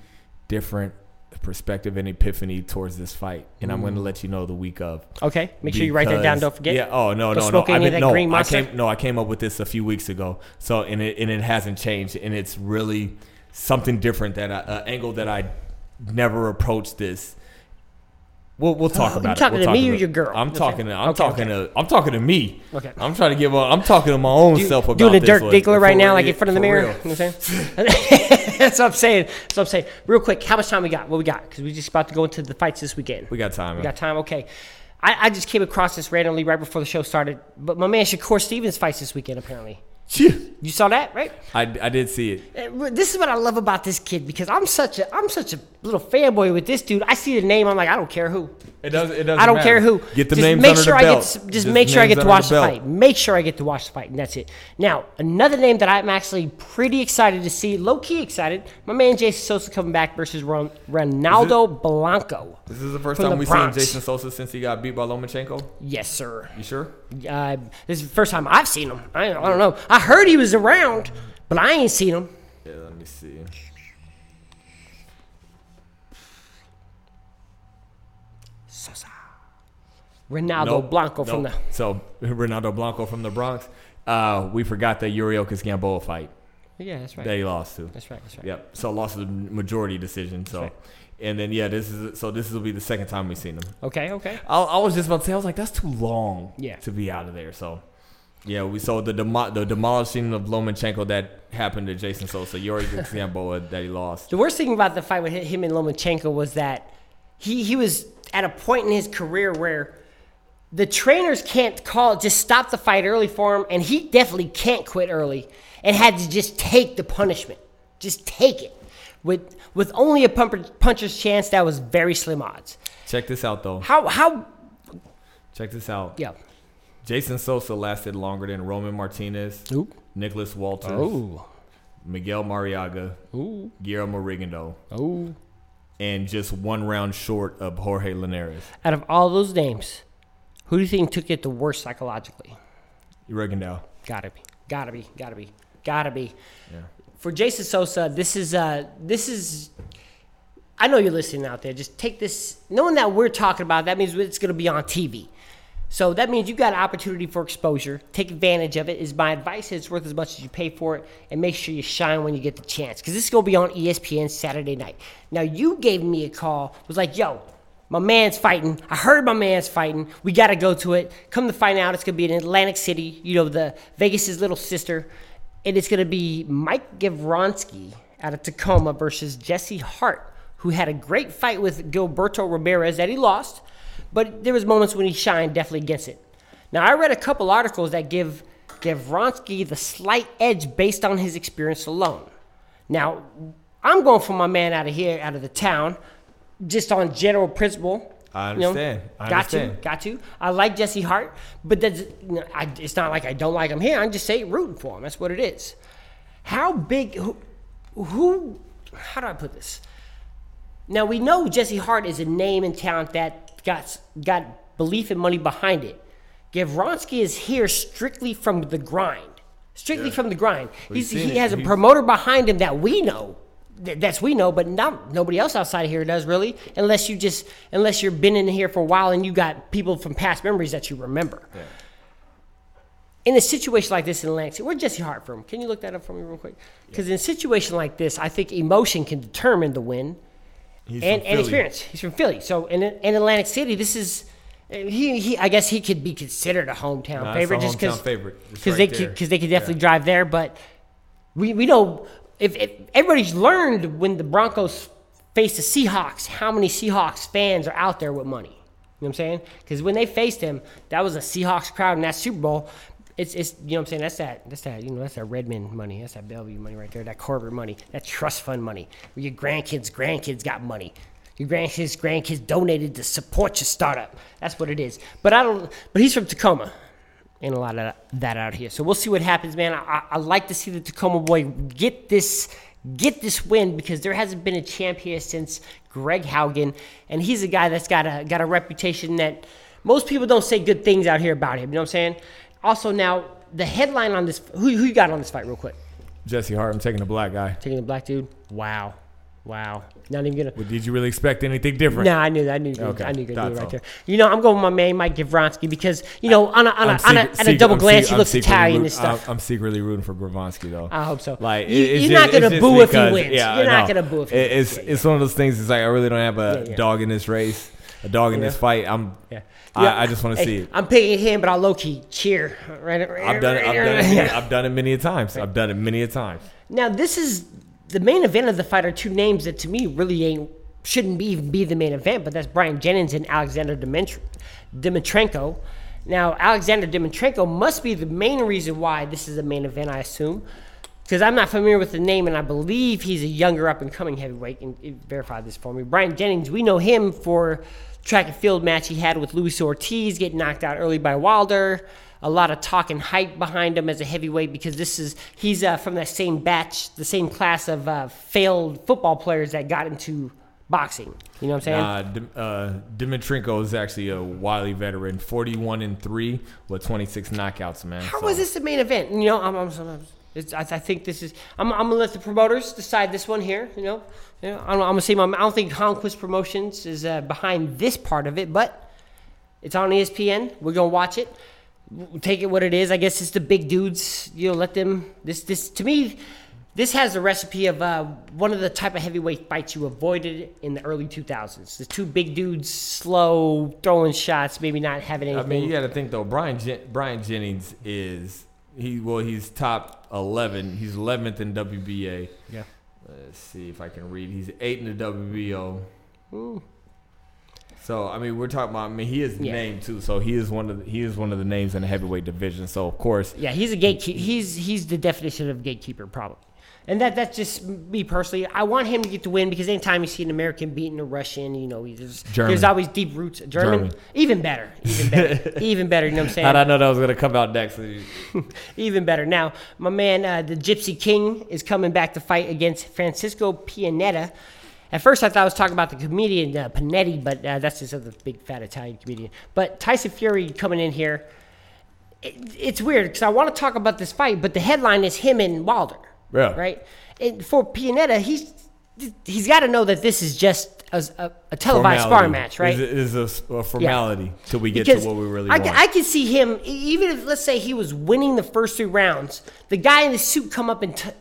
different perspective and epiphany towards this fight, and I'm gonna let you know the week of. Okay, make sure you write that down. Don't forget. Yeah. Oh no, Don't no, no. smoke any I've of that no, green I came. No, I came up with this a few weeks ago. So and it and it hasn't changed, and it's really something different that I, uh, angle that I never approached this. We'll we'll talk you about it. talking We'll to me or your girl? I'm Okay. talking. To, I'm Okay, talking to. I'm talking to me. Okay. I'm trying to give. A, I'm talking to my own Do- self about doing a one. Diggler right now, like in front of the mirror. You know what I'm saying? That's what I'm saying. That's what I'm saying. Real quick, how much time we got? What we got? Because we just about to go into the fights this weekend. We got time. We got time. Okay. I, I just came across this randomly right before the show started, but my man Shakur Stevens fights this weekend apparently. Phew. You saw that, right? I, I did see it. Uh, This is what I love about this kid because I'm such a I'm such a little fanboy with this dude. I see the name, I'm like, I don't care who. It does. It doesn't. I don't matter. care who. Get the just names make under sure the I belt. get to, just, make sure I get to watch the, belt. fight. Make sure I get to watch the fight, and that's it. Now, another name that I'm actually pretty excited to see, low key excited. My man Jason Sosa coming back versus Ron, Ronaldo Blanco. This is the first time the we've seen Jason Sosa since he got beat by Lomachenko. Yes, sir. You sure? Uh, this is the first time I've seen him. I, I don't know. I heard he was around, but I ain't seen him. Yeah, let me see. Sosa. Ronaldo Nope, Blanco from the. So Ronaldo Blanco from the Bronx. Uh, we forgot the Yuriorkis Gamboa fight Yeah, that's right. that he lost to. That's right. That's right. Yep. So lost the majority decision. So, right. and then yeah, this is so this will be the second time we've seen him. Okay. Okay. I, I was just about to say I was like that's too long. Yeah. To be out of there. So. Yeah, we saw the demo- the demolishing of Lomachenko that happened to Jason Sosa, Yuri Gamboa that he lost. The worst thing about the fight with him and Lomachenko was that he, he was at a point in his career where the trainers can't call just stop the fight early for him, and he definitely can't quit early and had to just take the punishment. Just take it. With with only a pumper, puncher's chance, that was very slim odds. Check this out though. How how Check this out. yeah. Jason Sosa lasted longer than Roman Martinez, Ooh. Nicholas Walters, Oh. Miguel Marriaga, Ooh. Guillermo Rigondeaux, Oh. and just one round short of Jorge Linares. Out of all those names, who do you think took it the worst psychologically? Rigondeaux. Gotta be. Gotta be. Gotta be. Gotta be. Yeah. For Jason Sosa, this is uh this is I know you're listening out there. Just take this knowing that we're talking about, that means it's gonna be on TV. So that means you've got an opportunity for exposure. Take advantage of it. Is my advice. It's worth as much as you pay for it, and make sure you shine when you get the chance. Because this is gonna be on ESPN Saturday night. Now you gave me a call. Was like, yo, My man's fighting. I heard my man's fighting. We got to go to it. Come to find out, it's going to be in Atlantic City, you know, the Vegas' little sister. And it's going to be Mike Gavronski out of Tacoma versus Jesse Hart, who had a great fight with Gilberto Ramirez that he lost, but there was moments when he shined definitely against it. Now, I read a couple articles that give Gavronski the slight edge based on his experience alone. Now, I'm going for my man out of here, out of the town, just on general principle. I You know, understand. I got understand. to, got to. I like Jesse Hart, but that's, you know, I, it's not like I don't like him here. I'm just saying rooting for him. That's what it is. How big? Who? Who? How do I put this? Now we know Jesse Hart is a name and talent that got got belief and money behind it. Gavronski is here strictly from the grind, strictly from the grind. He it. has a He's- promoter behind him that we know. Th- That's we know, but not nobody else outside of here does really, unless you just unless you've been in here for a while and you got people from past memories that you remember. In a situation like this in Atlantic where Jesse Hart from? Can you look that up for me real quick? Because in a situation like this, I think emotion can determine the win He's and, from and experience. He's from Philly, so in, in Atlantic City, this is he, he. I guess he could be considered a hometown it's favorite a just because hometown favorite. Because right they because they could definitely drive there. But we we know if, if everybody's learned when the Broncos face the Seahawks, how many Seahawks fans are out there with money. You know what I'm saying? Because when they faced him, that was a Seahawks crowd in that Super Bowl. It's, it's you know what I'm saying? That's that that's that you know that's that Redmond money. That's that Bellevue money right there that Corporate money that trust fund money where your grandkids grandkids got money. Your grandkids grandkids donated to support your startup. That's what it is. But I don't but he's from Tacoma and a lot of that out here. So we'll see what happens man. I, I, I like to see the Tacoma boy get this get this win because there hasn't been a champ here since Greg Haugen and he's a guy that's got a got a reputation that most people don't say good things out here about him you know what I'm saying also, now the headline on this who, who you got on this fight, real quick? Jesse Hart. I'm taking the black guy. Taking the black dude. Wow, wow. Not even gonna. But did you really expect anything different? No, I knew that. I knew. Okay, I knew you were gonna do it right there. You know, I'm going with my man Mike Gavronski because you know on a on a, I'm on a, at a secret- double I'm glance he looks Italian root- and stuff. I'm, secretly rooting for Gavronski though. I hope so. Like You- it- it's you're just- not gonna boo if he wins. Yeah, you're not gonna boo if he wins. It's Yeah, it's one of those things. It's like I really don't have a yeah. dog in this race, a dog in this fight. I'm. yeah. I, Yeah. I just want to Hey, see it. I'm picking him, but I'll low key cheer. Right, I've done it. I've done it. Many, I've done it many a times. I've done it many a times. Now this is the main event of the fight are two names that to me really ain't shouldn't be even be the main event, but that's Bryant Jennings and Alexander Dimitrenko. Now Alexander Dimitrenko must be the main reason why this is a main event, I assume, because I'm not familiar with the name, and I believe he's a younger up and coming heavyweight. And verify this for me. Bryant Jennings, we know him for track and field match he had with Luis Ortiz, getting knocked out early by Wilder a lot of talk and hype behind him as a heavyweight because this is he's uh, from that same batch, the same class of uh, failed football players that got into boxing. You know what I'm saying? Uh, Dim- uh, Dimitrenko is actually a wily veteran, 41 and three with 26 knockouts, man. How So- was this the main event? You know, I'm, I'm, I'm I, I think this is. I'm, I'm gonna let the promoters decide this one here. You know, you know I'm, I'm gonna say my, I don't think Conquest Promotions is uh, behind this part of it, but it's on ESPN. We're gonna watch it. We'll take it what it is. I guess it's the big dudes. You know, let them. This this to me, this has a recipe of uh, one of the type of heavyweight fights you avoided in the early 2000s. The two big dudes, slow throwing shots, maybe not having I mean, you got to think though. Bryant Jen- Bryant Jennings is he well, he's top 11. He's 11th in WBA. Yeah. Let's see if I can read. He's eight in the WBO. Ooh. So I mean, we're talking about. I mean, he is Yeah. named too. So he is one of the, he is one of the names in the heavyweight division. So of course, Yeah, he's a gatekeeper. He's he's the definition of gatekeeper, probably. And that that's just me personally. I want him to get the win because anytime you see an American beating a Russian, you know, there's there's always deep roots. German, German. even better, even better, even better. You know what I'm saying? I know that was gonna come out next? even better. Now, my man, uh, the Gypsy King, is coming back to fight against Francisco Pianeta. At first, I thought I was talking about the comedian uh, Panetti, but uh, that's this other big fat Italian comedian. But Tyson Fury coming in here. It, it's weird because I want to talk about this fight, but the headline is him and Wilder. Yeah. Right. And for Pianeta, he's he's got to know that this is just a, a, a televised sparring match, right? It is a, a formality till we get Because to what we really I, want. I can see him, even if let's say he was winning the first three rounds, the guy in the suit come up and t-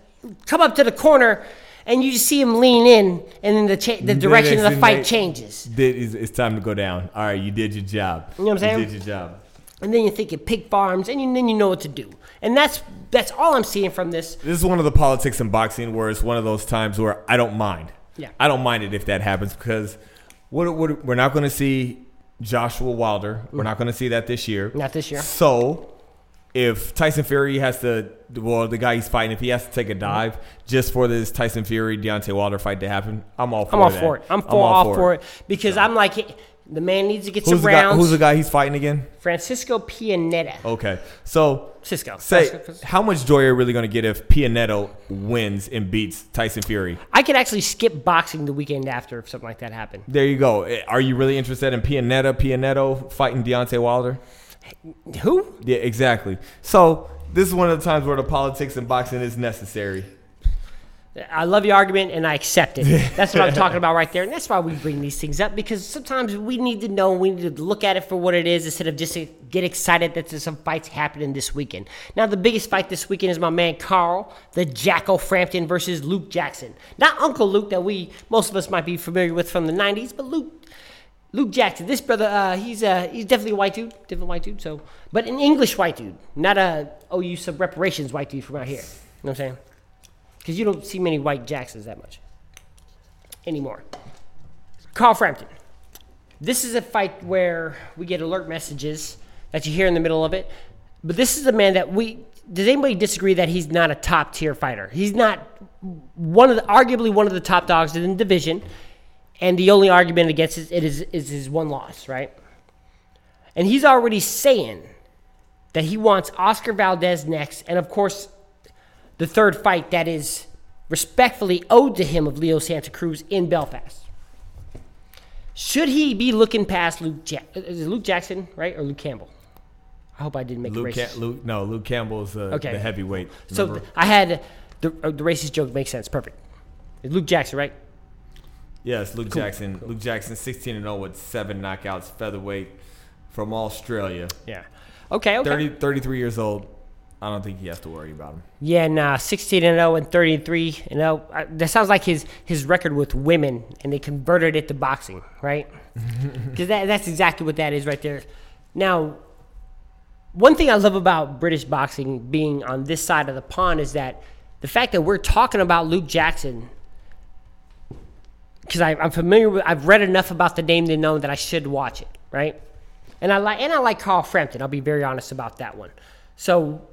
come up to the corner, and you just see him lean in, and then the cha- the direction of the fight changes. It's, it's time to go down. All right, you did your job. You know what I'm saying? You did your job. And then you're thinking pig farms, and you, then you know what to do. And that's that's all I'm seeing from this. This is one of the politics in boxing where it's one of those times where I don't mind. Yeah. I don't mind it if that happens because what, what, we're not going to see Joshua Wilder. We're mm. not going to see that this year. Not this year. So if Tyson Fury has to, well, the guy he's fighting, if he has to take a mm-hmm. dive just for this Tyson Fury Deontay Wilder fight to happen, I'm all for I'm all that. for it. I'm, for, all for it, because I'm like, the man needs to get Who's some the, guy, rounds. who's the guy he's fighting again? Francisco Pianeta. Okay. So Cisco. say, how much joy are you really going to get if Pianetto wins and beats Tyson Fury? I could actually skip boxing the weekend after if something like that happened. There you go. Eh, Are you really interested in Pianeta, Pianetto fighting Deontay Wilder? Who? Yeah, exactly. So this is one of the times where the politics in boxing is necessary. I love your argument and I accept it. That's what I'm talking about right there. And that's why we bring these things up because sometimes we need to know, we need to look at it for what it is instead of just get excited that there's some fights happening this weekend. Now, the biggest fight this weekend is my man Carl, the Jackal Frampton versus Luke Jackson. Not Uncle Luke that we, most of us might be familiar with from the 90s, but Luke. Luke Jackson, this brother, uh, he's uh, he's definitely a white dude, different white dude. So, but an English white dude, not a OU sub reparations white dude from out here. You know what I'm saying? Because you don't see many white Jacksons that much anymore. Carl Frampton. This is a fight where we get alert messages that you hear in the middle of it. But this is a man that we. Does anybody disagree that he's not a top tier fighter? He's not one of the, arguably one of the top dogs in the division. And the only argument against it is, is his one loss, right? And he's already saying that he wants Oscar Valdez next. And of course, the third fight that is respectfully owed to him of Leo Santa Cruz in Belfast. Should he be looking past Luke? Ja- is it Luke Jackson, right, or Luke Campbell? I hope I didn't make Luke, a racist. Cam- Luke no, Luke Campbell's uh, Okay. the heavyweight. so remember? th- I had the, uh, the racist joke makes sense. Perfect. It's Luke Jackson, right? yes, Luke Jackson. Luke Jackson, 16 and 0 with seven knockouts, featherweight from Australia. Yeah. Okay. Okay. 30, 33 years old. I don't think you have to worry about him. Yeah, nah, 16 and 0 and 33 and 0. I- That sounds like his his record with women, and they converted it to boxing, right? Because that, that's exactly what that is right there. Now, one thing I love about British boxing being on this side of the pond is that the fact that we're talking about Luke Jackson, because I'm familiar with, I've read enough about the name to know that I should watch it, right? And I like and I like Carl Frampton. I'll be very honest about that one. So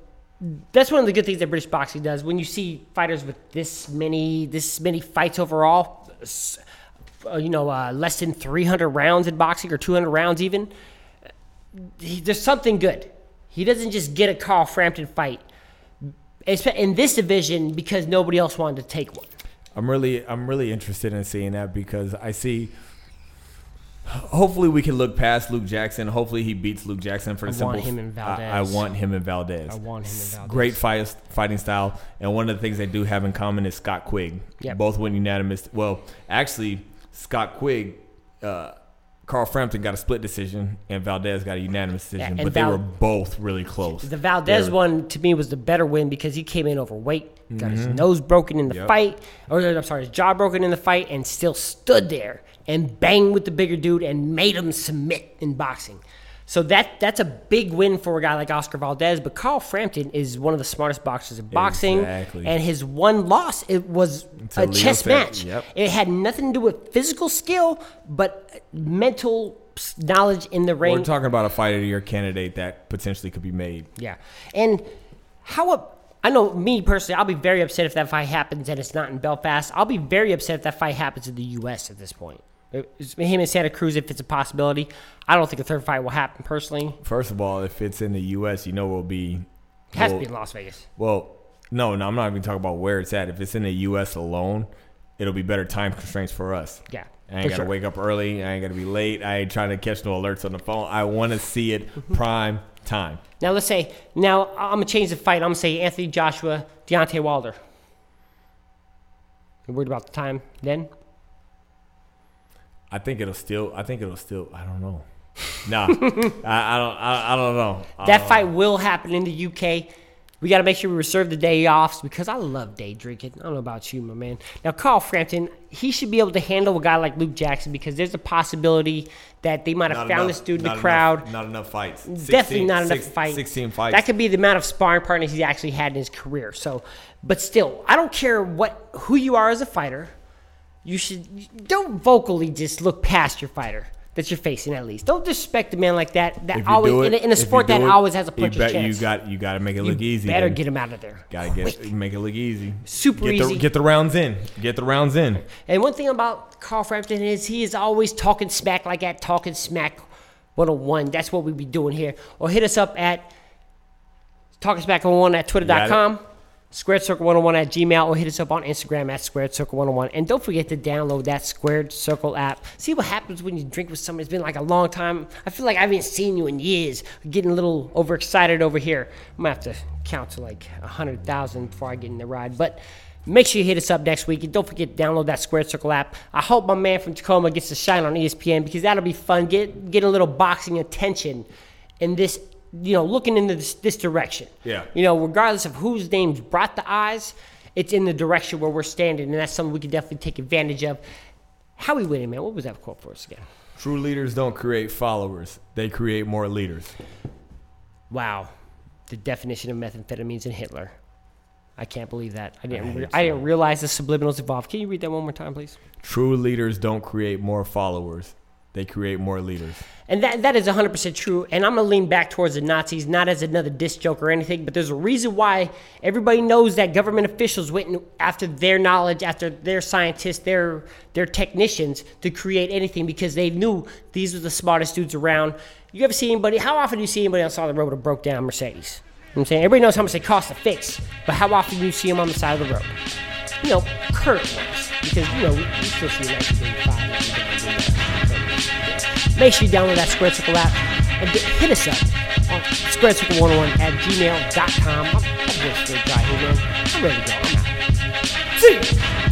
that's one of the good things that British boxing does. When you see fighters with this many this many fights overall, uh, you know, uh, less than 300 rounds in boxing or 200 rounds even, he, there's something good. He doesn't just get a Carl Frampton fight in this division because nobody else wanted to take one. I'm really I'm really interested in seeing that because I see. Hopefully, we can look past Luke Jackson. Hopefully, he beats Luke Jackson for the I simple. want him in I- I, want him in Valdez. I want him in Valdez. Great fight, fighting style, and one of the things they do have in common is Scott Quigg. Yep. Both win unanimous. Well, actually, Scott Quigg, uh, Carl Frampton got a split decision, and Valdez got a unanimous decision. and but they were both really close. The Valdez They're- one to me was the better win because he came in overweight, got his nose broken in the Yep. fight, or I'm sorry, his jaw broken in the fight, and still stood there and banged with the bigger dude and made him submit in boxing. So that that's a big win for a guy like Oscar Valdez. But Carl Frampton is one of the smartest boxers in boxing, Exactly. and his one loss it was To a Leo chess match. yep. It had nothing to do with physical skill, but mental knowledge in the ring. We're talking about a fight of the year candidate that potentially could be made. Yeah. And how up I know me personally, I'll be very upset if that fight happens and it's not in Belfast. I'll be very upset if that fight happens in the US at this point. Him and Santa Cruz if it's a possibility. I don't think a third fight will happen personally. First of all, if it's in the U.S., you know it'll be. It has well- to be in Las Vegas. Well, no, no, I'm not even talking about where it's at. If it's in the U.S. alone, it'll be better time constraints for us. Yeah. I ain't gotta sure. wake up early. I ain't gotta be late. I ain't trying to catch no alerts on the phone. I want to see it mm-hmm. prime time. Now let's say now I'm gonna change the fight. I'm gonna say Anthony Joshua, Deontay Wilder. You worried about the time then? I think it'll still. I think it'll still. I don't know. Nah, I, I don't. I, I don't know. I That don't fight will happen in the UK. We got to make sure we reserve the day offs because I love day drinking. I don't know about you, my man. Now, Carl Frampton, he should be able to handle a guy like Luke Jackson because there's a possibility that they might have Not found enough- this dude in the crowd. Not enough fights. Definitely 16 not enough fights. fight. 16 fights. That could be the amount of sparring partners he's actually had in his career. So, but still, I don't care what who you are as a fighter. You should don't vocally just look past your fighter that you're facing. At least don't disrespect a man like that. That you always it- in a, in a sport that it, always has a you puncher's bet chance. You got you got to make it You look easy. Better then. get him out of there. Gotta get make it look easy. Super get easy. The, get the rounds in. Get the rounds in. And one thing about Carl Frampton is he is always talking smack like at Talking Smack 101. That's what we be doing here. Or hit us up at Talking Smack 101 at twitter.com, Squared Circle 101 at Gmail, or hit us up on Instagram at Squared Circle 101. And don't forget to download that Squared Circle app. See what happens when you drink with somebody. It's been like a long time. I feel like I haven't seen you in years. Getting a little overexcited over here. I'm going to have to count to like 100,000 before I get in the ride. But Make sure you hit us up next week. And don't forget to download that Squared Circle app. I hope my man from Tacoma gets to shine on ESPN because that'll be fun. Get get a little boxing attention in this, you know, looking in this, this direction. Yeah. You know, regardless of whose names brought the eyes, it's in the direction where we're standing, and that's something we can definitely take advantage of. How we winning, man? What was that quote for us again? True leaders don't create followers; they create more leaders. Wow, the definition of methamphetamines and Hitler. I can't believe that. I didn't. I Re- I didn't realize the subliminals involved. Can you read that one more time, please? True leaders don't create more followers; they create more leaders. And that, that is 100% true. And I'm going to lean back towards the Nazis, not as another diss joke or anything, but there's a reason why everybody knows that government officials went after their knowledge, after their scientists, their, their technicians to create anything because they knew these were the smartest dudes around. You ever see anybody, how often do you see anybody on the side of the road with a broke down Mercedes? You know I'm saying? Everybody knows how much they cost to fix, but how often do you see them on the side of the road? You know, current ones. Because, you know, we, we still see 1985. Make sure you download that Square Circle app and hit us up on Square Circle 101 at gmail.com. I'm, I'm here, man. I'm ready to go. I'm out. See you.